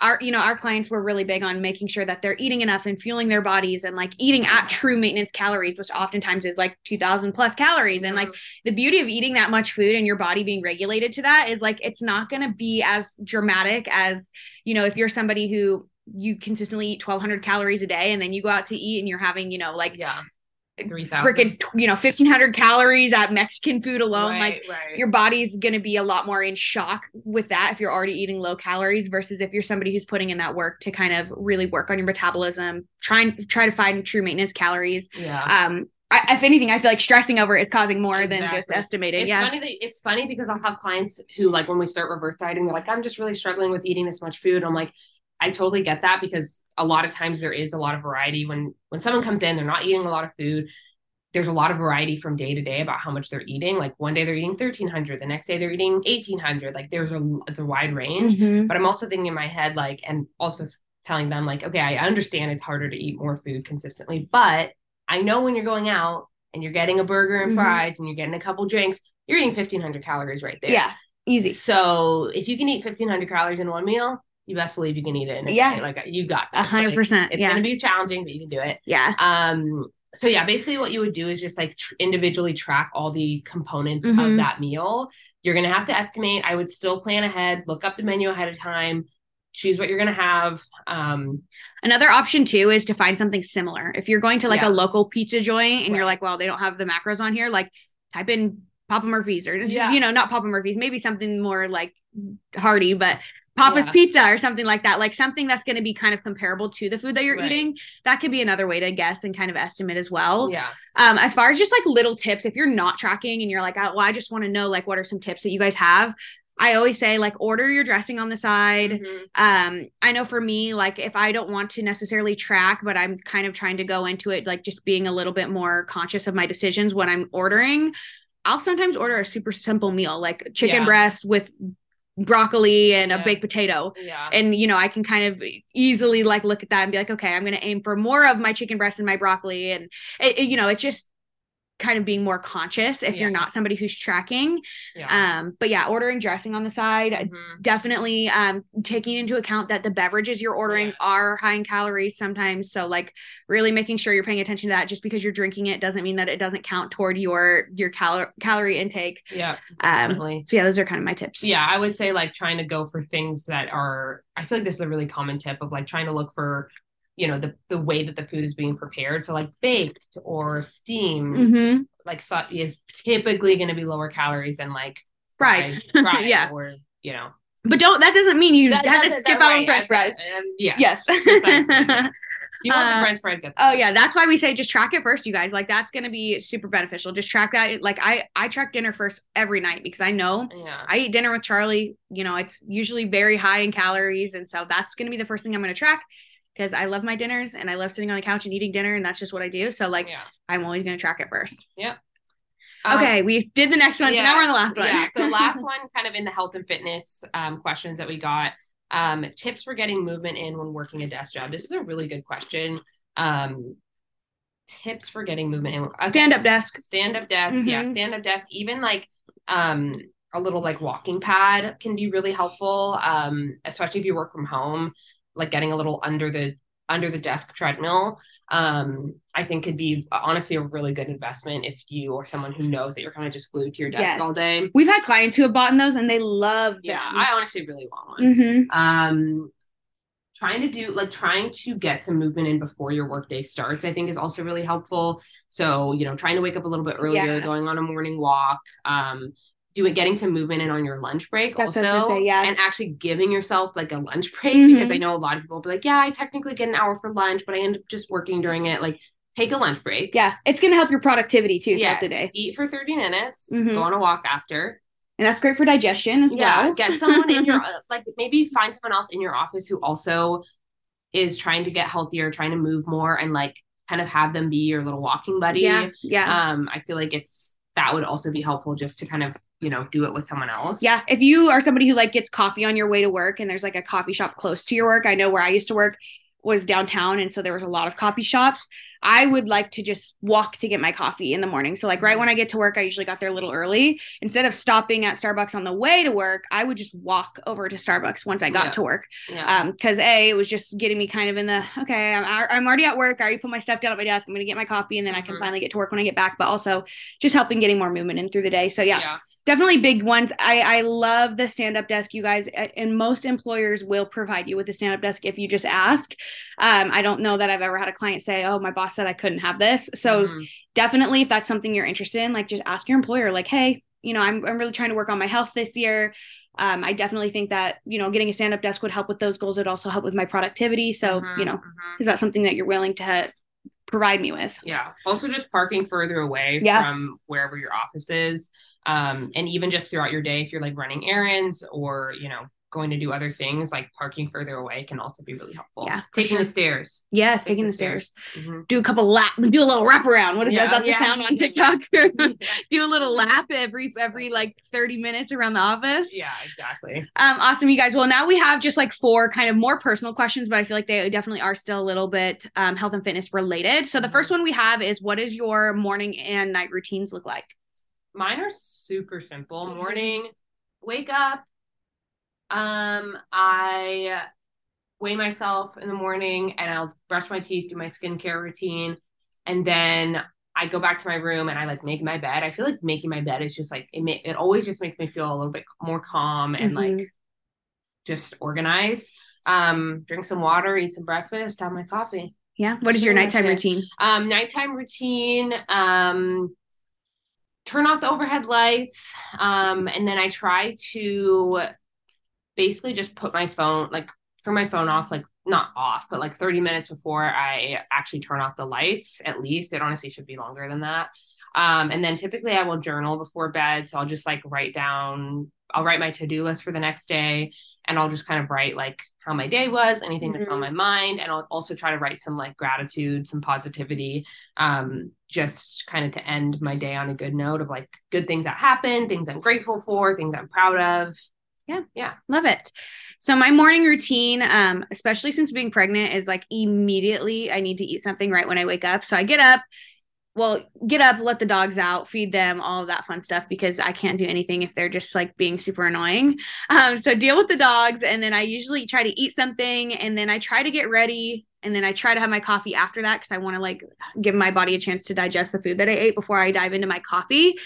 our you know our clients were really big on making sure that they're eating enough and fueling their bodies and like eating at true maintenance calories which oftentimes is like 2000 plus calories. And like mm-hmm. the beauty of eating that much food and your body being regulated to that is like it's not going to be as dramatic as you know if you're somebody who you consistently eat 1200 calories a day and then you go out to eat and you're having you know like yeah freaking, you know, 1500 calories at Mexican food alone. Right, like right. your body's going to be a lot more in shock with that if you're already eating low calories versus if you're somebody who's putting in that work to kind of really work on your metabolism, try and try to find true maintenance calories. Yeah. Um, I, if anything, I feel like stressing over is causing more exactly. than gets estimated. It's yeah. Funny that, it's funny because I'll have clients who like when we start reverse dieting, they're like, I'm just really struggling with eating this much food. I'm like, I totally get that because a lot of times there is a lot of variety when when someone comes in, they're not eating a lot of food. There's a lot of variety from day to day about how much they're eating. Like one day they're eating 1300, the next day they're eating 1800. Like there's a it's a wide range. Mm-hmm. But I'm also thinking in my head like and also telling them like okay, I understand it's harder to eat more food consistently, but I know when you're going out and you're getting a burger and mm-hmm. fries and you're getting a couple drinks, you're eating 1500 calories right there. Yeah. Easy. So if you can eat 1500 calories in one meal, you best believe you can eat it. yeah. Day. Like you got this. A hundred percent. It's yeah. going to be challenging, but you can do it. Yeah. Um, so yeah, basically what you would do is just like tr- individually track all the components mm-hmm. of that meal. You're going to have to estimate. I would still plan ahead, look up the menu ahead of time, choose what you're going to have. Um, Another option too is to find something similar. If you're going to like yeah. a local pizza joint and right. you're like, well, they don't have the macros on here, like type in Papa Murphy's or just, yeah. you know, not Papa Murphy's, maybe something more like hearty, but Papa's yeah. Pizza or something like that, like something that's going to be kind of comparable to the food that you're right. eating. That could be another way to guess and kind of estimate as well. Yeah. Um, as far as just like little tips, if you're not tracking and you're like, oh, well, I just want to know like what are some tips that you guys have. I always say like order your dressing on the side. Mm-hmm. Um, I know for me, like if I don't want to necessarily track, but I'm kind of trying to go into it like just being a little bit more conscious of my decisions when I'm ordering. I'll sometimes order a super simple meal like chicken yeah. breast with broccoli and yeah. a baked potato. Yeah. And you know, I can kind of easily like look at that and be like, okay, I'm going to aim for more of my chicken breast and my broccoli and it, it, you know, it's just kind of being more conscious if yeah. you're not somebody who's tracking. Yeah. Um, but yeah, ordering dressing on the side, mm-hmm. definitely um taking into account that the beverages you're ordering yeah. are high in calories sometimes. So like really making sure you're paying attention to that. Just because you're drinking it doesn't mean that it doesn't count toward your your cal- calorie intake. Yeah. Um definitely. so yeah, those are kind of my tips. Yeah, I would say like trying to go for things that are I feel like this is a really common tip of like trying to look for you know the the way that the food is being prepared so like baked or steamed mm-hmm. like so is typically going to be lower calories than like fried, fried yeah or you know but don't that doesn't mean you that, have to skip out right. on french fries yeah yes You want the uh, french fries. Oh yeah, that's why we say just track it first, you guys. Like that's gonna be super beneficial. Just track that. Like I I track dinner first every night because I know yeah. I eat dinner with Charlie. You know, it's usually very high in calories, and so that's gonna be the first thing I'm gonna track because I love my dinners and I love sitting on the couch and eating dinner and that's just what I do. So like yeah. I'm always gonna track it first. Yeah. Okay, um, we did the next one. Yeah, so now we're on the last one. Yeah. The last one kind of in the health and fitness um, questions that we got. Um, tips for getting movement in when working a desk job. This is a really good question. Um, tips for getting movement in. Okay. Stand up desk. Stand up desk. Mm-hmm. Yeah. Stand up desk. Even like um a little like walking pad can be really helpful. Um, especially if you work from home like getting a little under the under the desk treadmill um i think could be honestly a really good investment if you or someone who knows that you're kind of just glued to your desk yes. all day we've had clients who have bought those and they love them. yeah i honestly really want one mm-hmm. um trying to do like trying to get some movement in before your workday starts i think is also really helpful so you know trying to wake up a little bit earlier yeah. going on a morning walk um doing getting some movement in on your lunch break That's also say, yes. and actually giving yourself like a lunch break mm-hmm. because I know a lot of people will be like, yeah, I technically get an hour for lunch, but I end up just working during it. Like take a lunch break. Yeah. It's gonna help your productivity too throughout yes. the day. Eat for 30 minutes, mm-hmm. go on a walk after. And that's great for digestion as yeah, well. Get someone in your like maybe find someone else in your office who also is trying to get healthier, trying to move more and like kind of have them be your little walking buddy. Yeah. Yeah. Um, I feel like it's that would also be helpful just to kind of you know do it with someone else. Yeah if you are somebody who like gets coffee on your way to work and there's like a coffee shop close to your work i know where i used to work was downtown and so there was a lot of coffee shops. I would like to just walk to get my coffee in the morning. So like right when i get to work i usually got there a little early. Instead of stopping at starbucks on the way to work i would just walk over to starbucks once i got Yeah. to work. Yeah. um because a it was just getting me kind of in the okay I'm, I'm already at work. I already put my stuff down at my desk. I'm gonna get my coffee and then i can Mhm. finally get to work when i get back but also just helping getting more movement in through the day. So yeah, yeah. Definitely big ones. I i love the stand up desk you guys and most employers will provide you with a stand up desk if you just ask. Um i don't know that i've ever had a client say oh my boss said i couldn't have this. So Mhm. definitely if that's something you're interested in like just ask your employer like hey you know i'm, I'm really trying to work on my health this year. Um, i definitely think that you know getting a stand-up desk would help with those goals. It'd also help with my productivity. So Mhm, you know mhm. is that something that you're willing to provide me with Yeah. Also, just parking further away Yeah. from wherever your office is. Um, and even just throughout your day, if you're like running errands or, you know, going to do other things, like parking further away can also be really helpful. Yeah, Taking the stairs. yes Take taking the the stairs, Mhm. do a couple lap do a little wrap around what is Yeah, that yeah. the sound on tiktok do a little lap every every like 30 minutes around the office Yeah, exactly. Um, awesome, you guys. Well, now we have just like four kind of more personal questions, but I feel like they definitely are still a little bit um, health and fitness related. So the first one we have is what does your morning and night routines look like? Mine are super simple. Mhm. Morning, wake up. Um, I weigh myself in the morning and I'll brush my teeth, do my skincare routine, and then I go back to my room and I like make my bed. I feel like making my bed is just like it. Ma- it always just makes me feel a little bit more calm and Mhm. like just organized. Um, drink some water, eat some breakfast, have my coffee. Yeah. What is your nighttime routine? Um, nighttime routine. Um, turn off the overhead lights. Um, and then I try to basically just put my phone, like turn my phone off, like not off, but like 30 minutes before I actually turn off the lights, at least. It honestly should be longer than that. Um, and then typically I will journal before bed. So I'll just like write down, I'll write my to-do list for the next day and I'll just kind of write like how my day was, anything that's on Mhm. my mind. And I'll also try to write some like gratitude, some positivity, um, just kind of to end my day on a good note of like good things that happened things I'm grateful for, things I'm proud of. Love it. So my morning routine, um, especially since being pregnant, is like immediately I need to eat something right when I wake up. So I get up, well, get up, let the dogs out, feed them, all of that fun stuff because I can't do anything if they're just like being super annoying. Um, so deal with the dogs, and then I usually try to eat something, and then I try to get ready, and then I try to have my coffee after that because I want to like give my body a chance to digest the food that I ate before I dive into my coffee.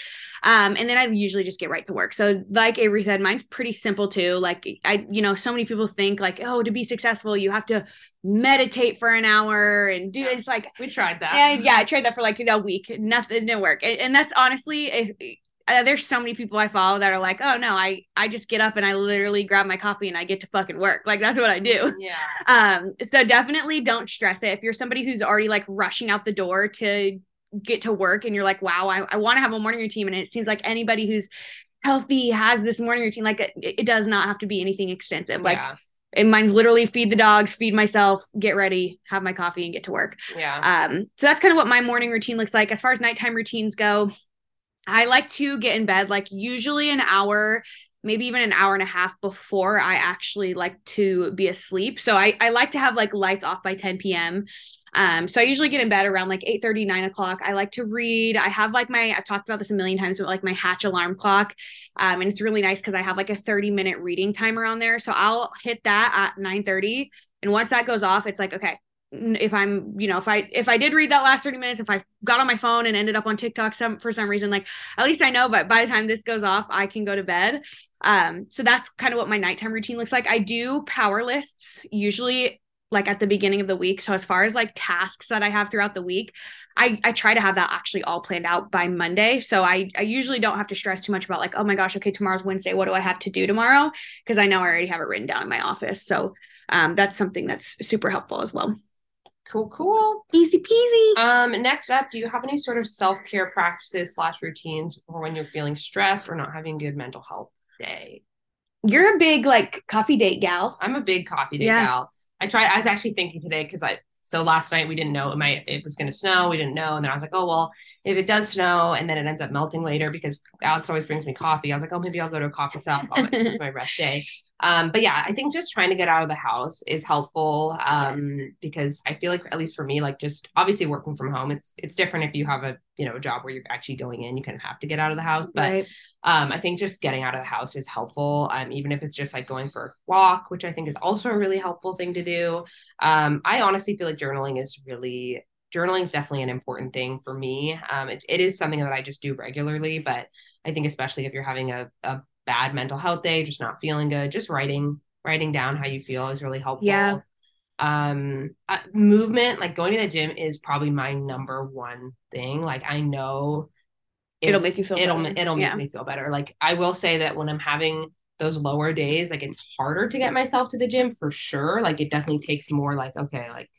Um, and then I usually just get right to work. So, like Averie said, mine's pretty simple too. Like, I, you know, so many people think like, oh, to be successful, you have to meditate for an hour and do Yeah. it's like, We tried that. and yeah, I tried that for like a week. Nothing didn't work. And, and that's honestly, if, uh, there's so many people I follow that are like, oh no, I I just get up and I literally grab my coffee and I get to fucking work. Like that's what I do. Yeah. Um, so definitely don't stress it. If you're somebody who's already like rushing out the door to get to work and you're like, wow, I, I want to have a morning routine. And it seems like anybody who's healthy has this morning routine. Like it, it does not have to be anything extensive. Like yeah. and mine's literally feed the dogs, feed myself, get ready, have my coffee, and get to work. Yeah. Um, so that's kind of what my morning routine looks like. As far as nighttime routines go, I like to get in bed like usually an hour, maybe even an hour and a half before I actually like to be asleep. So I, I like to have like lights off by 10 p.m. Um, so I usually get in bed around like 8 30, 9 o'clock. I like to read. I have like my, I've talked about this a million times, but like my hatch alarm clock. Um, and it's really nice because I have like a 30 minute reading timer on there. So I'll hit that at 9 30. And once that goes off, it's like, okay, if I'm, you know, if I if I did read that last 30 minutes, if I got on my phone and ended up on TikTok some for some reason, like at least I know, but by the time this goes off, I can go to bed. Um, so that's kind of what my nighttime routine looks like. I do power lists usually like at the beginning of the week. So as far as like tasks that I have throughout the week, I I try to have that actually all planned out by Monday. So I I usually don't have to stress too much about like, oh my gosh, okay, tomorrow's Wednesday. What do I have to do tomorrow? Because I know I already have it written down in my office. So um, that's something that's super helpful as well. Cool, cool. Easy peasy. Um, next up, do you have any sort of self-care practices slash routines for when you're feeling stressed or not having good mental health day? You're a big like coffee date gal. I'm a big coffee date Yeah. gal. I tried. I was actually thinking today because I so last night we didn't know it might it was going to snow. We didn't know, and then I was like, oh well, if it does snow and then it ends up melting later because Alix always brings me coffee. I was like, oh maybe I'll go to a coffee shop on it's my rest day. Um, but yeah, I think just trying to get out of the house is helpful um, yes. because I feel like at least for me, like just obviously working from home, it's it's different if you have a you know a job where you're actually going in, you kind of have to get out of the house. But right. um, I think just getting out of the house is helpful, um, even if it's just like going for a walk, which I think is also a really helpful thing to do. Um, I honestly feel like journaling is really journaling is definitely an important thing for me. Um, it, it is something that I just do regularly, but I think especially if you're having a, a bad mental health day, just not feeling good, just writing writing down how you feel is really helpful. Yeah. Um, uh, movement, like going to the gym, is probably my number one thing. Like I know it'll make you feel it'll better. it'll yeah. make me feel better. Like I will say that when I'm having those lower days, like it's harder to get myself to the gym for sure. Like it definitely takes more. Like okay, like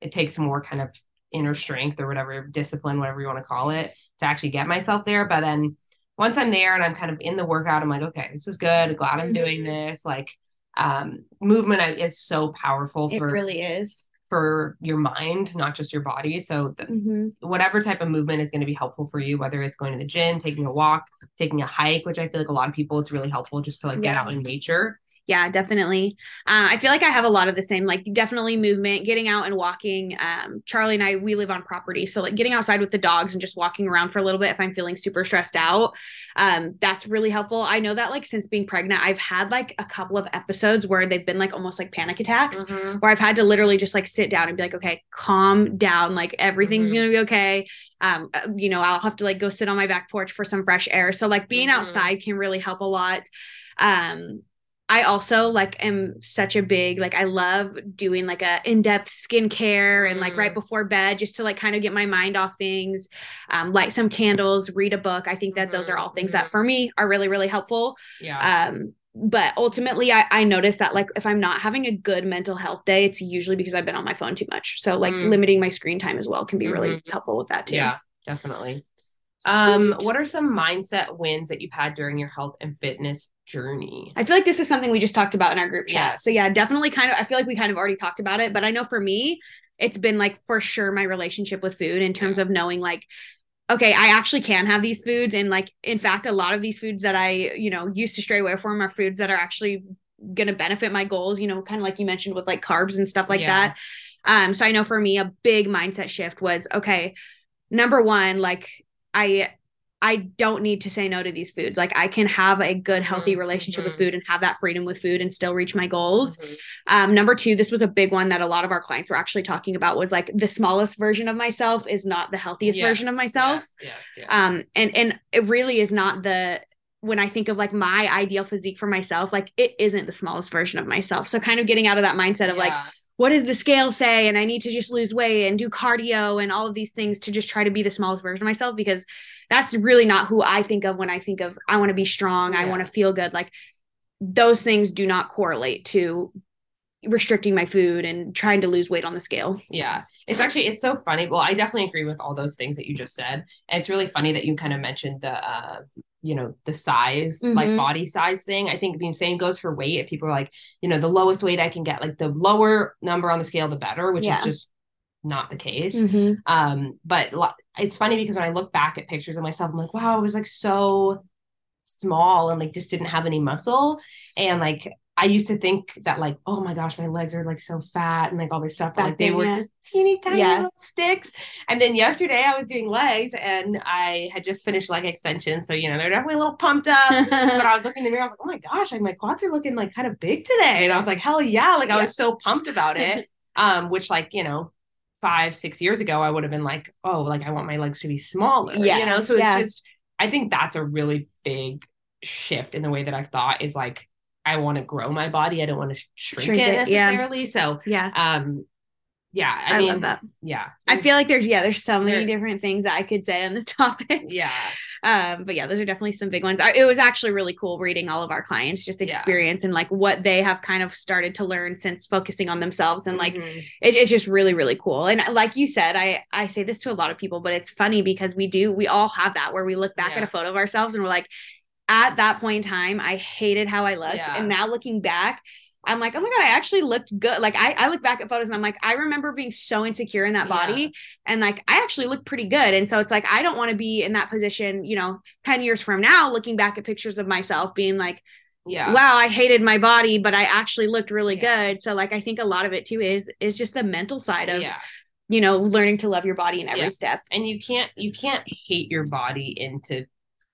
it takes more kind of inner strength or whatever discipline, whatever you want to call it, to actually get myself there. But then once I'm there and I'm kind of in the workout, I'm like, okay, this is good. Glad I'm doing mm-hmm. this. Like, um, movement is so powerful. For, it really is for your mind, not just your body. So, the, mm-hmm. whatever type of movement is going to be helpful for you, whether it's going to the gym, taking a walk, taking a hike, which I feel like a lot of people, it's really helpful just to like yeah. get out in nature yeah definitely uh, i feel like i have a lot of the same like definitely movement getting out and walking um, charlie and i we live on property so like getting outside with the dogs and just walking around for a little bit if i'm feeling super stressed out um, that's really helpful i know that like since being pregnant i've had like a couple of episodes where they've been like almost like panic attacks mm-hmm. where i've had to literally just like sit down and be like okay calm down like everything's mm-hmm. gonna be okay um, uh, you know i'll have to like go sit on my back porch for some fresh air so like being mm-hmm. outside can really help a lot um I also like am such a big like I love doing like a in-depth skincare and like right mm. before bed just to like kind of get my mind off things, um, light some candles, read a book. I think that mm-hmm. those are all things mm-hmm. that for me are really really helpful. Yeah. Um, but ultimately I, I notice that like if I'm not having a good mental health day, it's usually because I've been on my phone too much. So like mm. limiting my screen time as well can be really mm-hmm. helpful with that too. Yeah, definitely. Um, what are some mindset wins that you've had during your health and fitness journey? I feel like this is something we just talked about in our group chat. Yes. So yeah, definitely kind of I feel like we kind of already talked about it, but I know for me, it's been like for sure my relationship with food in terms yeah. of knowing like okay, I actually can have these foods and like in fact a lot of these foods that I, you know, used to stray away from are foods that are actually going to benefit my goals, you know, kind of like you mentioned with like carbs and stuff like yeah. that. Um so I know for me a big mindset shift was okay, number 1 like I I don't need to say no to these foods. Like I can have a good, healthy mm-hmm. relationship with food and have that freedom with food and still reach my goals. Mm-hmm. Um, number two, this was a big one that a lot of our clients were actually talking about was like the smallest version of myself is not the healthiest yes, version of myself. Yes, yes, yes. Um, and and it really is not the when I think of like my ideal physique for myself, like it isn't the smallest version of myself. So kind of getting out of that mindset of yeah. like what does the scale say and i need to just lose weight and do cardio and all of these things to just try to be the smallest version of myself because that's really not who i think of when i think of i want to be strong yeah. i want to feel good like those things do not correlate to restricting my food and trying to lose weight on the scale. Yeah. It's actually it's so funny. Well, I definitely agree with all those things that you just said. And it's really funny that you kind of mentioned the uh you know the size mm-hmm. like body size thing i think the same goes for weight if people are like you know the lowest weight i can get like the lower number on the scale the better which yeah. is just not the case mm-hmm. um but it's funny because when i look back at pictures of myself i'm like wow i was like so small and like just didn't have any muscle and like I used to think that like, oh my gosh, my legs are like so fat and like all this stuff, but like they were just teeny tiny yeah. little sticks. And then yesterday I was doing legs and I had just finished leg extension. So, you know, they're definitely a little pumped up. but I was looking in the mirror, I was like, oh my gosh, like my quads are looking like kind of big today. And I was like, hell yeah. Like I was so pumped about it. um, which like, you know, five, six years ago, I would have been like, oh, like I want my legs to be smaller. Yeah. You know, so it's yeah. just I think that's a really big shift in the way that I've thought is like I want to grow my body. I don't want to shrink, shrink it, it, necessarily. Yeah. So yeah. Um yeah, I, I mean, love that. Yeah. I feel like there's yeah, there's so many there, different things that I could say on the topic. Yeah. Um, but yeah, those are definitely some big ones. It was actually really cool reading all of our clients just experience yeah. and like what they have kind of started to learn since focusing on themselves and like mm-hmm. it, it's just really really cool. And like you said, I I say this to a lot of people, but it's funny because we do we all have that where we look back yeah. at a photo of ourselves and we're like, at that point in time, I hated how I looked. Yeah. And now looking back, I'm like, oh my God, I actually looked good. Like I, I look back at photos and I'm like, I remember being so insecure in that body. Yeah. And like I actually look pretty good. And so it's like I don't want to be in that position, you know, 10 years from now, looking back at pictures of myself, being like, yeah wow i hated my body but i actually looked really Yeah. good so like i think a lot of it too is is just the mental side of yeah you know learning to love your body in every step and you can't you can't hate your body into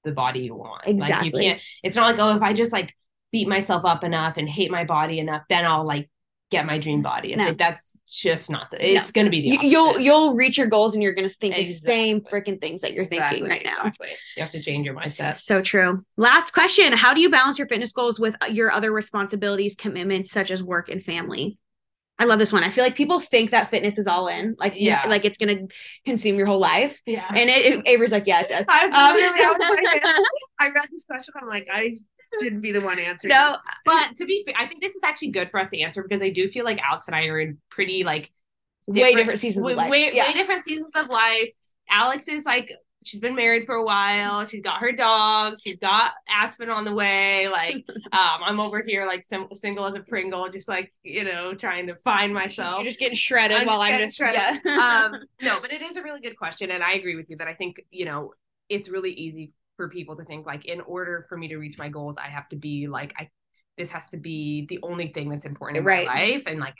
the body you want. Like Exactly. you can't it's not like oh if i just like beat myself up enough and hate my body enough then i'll like get my dream body. It's No. like that's just not the it's gonna be the you, you'll you'll reach your goals and you're going to think the same freaking things that you're Exactly, thinking right now. Exactly. you have to change your mindset. So true. Last question. How do you balance your fitness goals with your other responsibilities commitments such as work and family I love this one. I feel like people think that fitness is all in, like Yeah. like it's gonna consume your whole life. Yeah. And it, it Averie's like, yeah, it does. I, Um, I, I read this question. I'm like, I shouldn't be the one answering. no, but to be fair i think this is actually good for us to answer because i do feel like Alix and i are in pretty like way different seasons way, of life. way, yeah. way different seasons of life. Alix is like she's been married for a while. She's got her dog. She's got Aspen on the way. Like um, I'm over here like sim- single as a Pringle, just like you know trying to find myself. You're just getting shredded I'm while I'm just shredded. Yeah. um, no, but it is a really good question, and I agree with you that I think you know it's really easy for people to think like in order for me to reach my goals, I have to be like I this has to be the only thing that's important in Right. my life, and like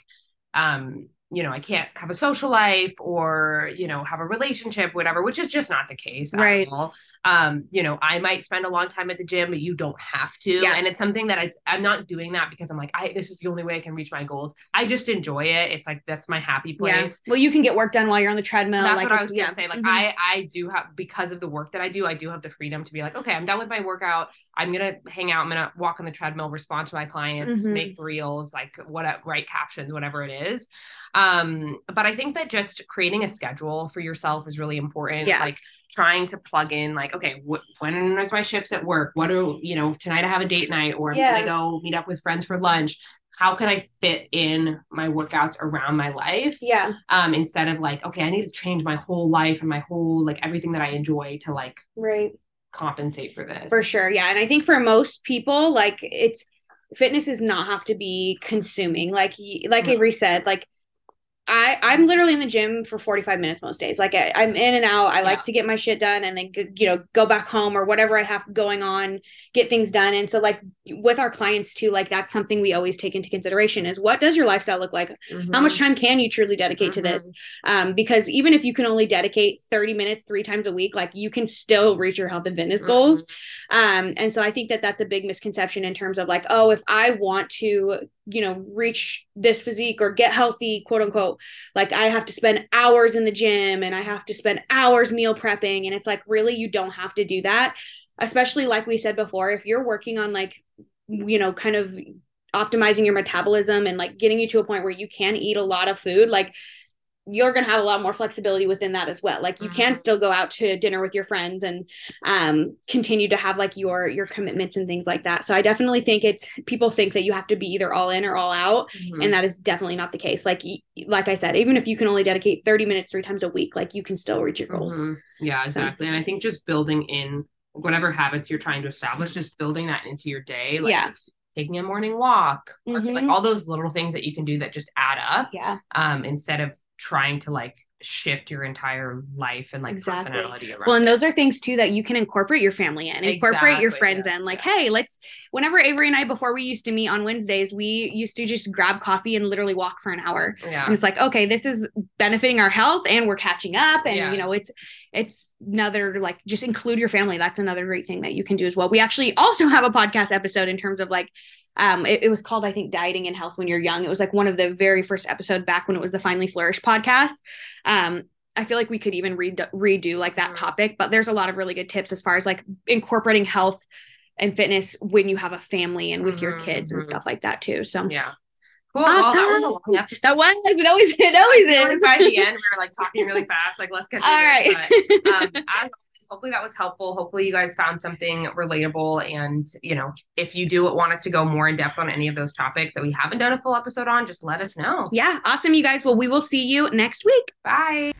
um you know i can't have a social life or you know have a relationship whatever which is just not the case at Right. all. Um you know i might spend a long time at the gym but you don't have to Yeah. and it's something that I, i'm not doing that because i'm like i this is the only way i can reach my goals i just enjoy it it's like that's my happy place. yeah. Well, you can get work done while you're on the treadmill. that's like what I was gonna yeah. say. Like Mhm. I, I do have because of the work that I do, I do have the freedom to be like, okay, I'm done with my workout. I'm gonna hang out. I'm gonna walk on the treadmill, respond to my clients, Mhm. make reels, like what write captions, whatever it is. Um, but I think that just creating a schedule for yourself is really important. Yeah. Like trying to plug in, like, okay, wh- when is my shifts at work? What do you know? Tonight I have a date night, or I'm Yeah. gonna go meet up with friends for lunch. How can I fit in my workouts around my life? yeah. um instead of like okay i need to change my whole life and my whole like everything that i enjoy to like Right. compensate for this For sure. Yeah. And I think for most people, like it's fitness does not have to be consuming. Like like No. Averie said, like I I'm literally in the gym for 45 minutes most days. Like I, I'm in and out. I like to get my shit done and then you know go back home or whatever I have going on, get things done. And so like with our clients too, like that's something we always take into consideration is what does your lifestyle look like? How much time can you truly dedicate to this? Mhm. um, because even if you can only dedicate 30 minutes three times a week like you can still reach your health and fitness goals Mhm. um, and so i think that that's a big misconception in terms of like oh if i want to you know reach this physique or get healthy quote unquote like i have to spend hours in the gym and i have to spend hours meal prepping. And it's like really you don't have to do that especially like we said before if you're working on like you know kind of optimizing your metabolism and like getting you to a point where you can eat a lot of food like you're going to have a lot more flexibility within that as well like you can Mhm. still go out to dinner with your friends and um continue to have like your your commitments and things like that so i definitely think it's people think that you have to be either all in or all out Mhm. and that is definitely not the case like like i said even if you can only dedicate 30 minutes three times a week like you can still reach your goals Mhm. yeah So- exactly and i think just building in whatever habits you're trying to establish just building that into your day like yeah taking a morning walk or, like Mhm. all those little things that you can do that just add up yeah um instead of trying to like shift your entire life and like Exactly. personality around Well, and it. those are things too that you can incorporate your family in, incorporate your friends yes, in. Like, yeah. hey, let's. Whenever Averie and I, before we used to meet on Wednesdays, we used to just grab coffee and literally walk for an hour. yeah And it's like, okay, this is benefiting our health, and we're catching up, and Yeah. you know, it's it's another like just include your family. That's another great thing that you can do as well. We actually also have a podcast episode in terms of like. Um, it, it was called, I think, Dieting and Health When You're Young. It was like one of the very first episode back when it was the Finally Flourish podcast. Um, I feel like we could even read, redo like that Mhm. topic, but there's a lot of really good tips as far as like incorporating health and fitness when you have a family and with your Mhm, kids and mhm. stuff like that too. So yeah cool well, that was a long episode that was it always it always is. by the end, we were like talking really fast. Like, let's get All this. right. But, um, as hopefully that was helpful. Hopefully you guys found something relatable. And you know, if you do want us to go more in depth on any of those topics that we haven't done a full episode on, just let us know. yeah, awesome, you guys. Well, we will see you next week. Bye.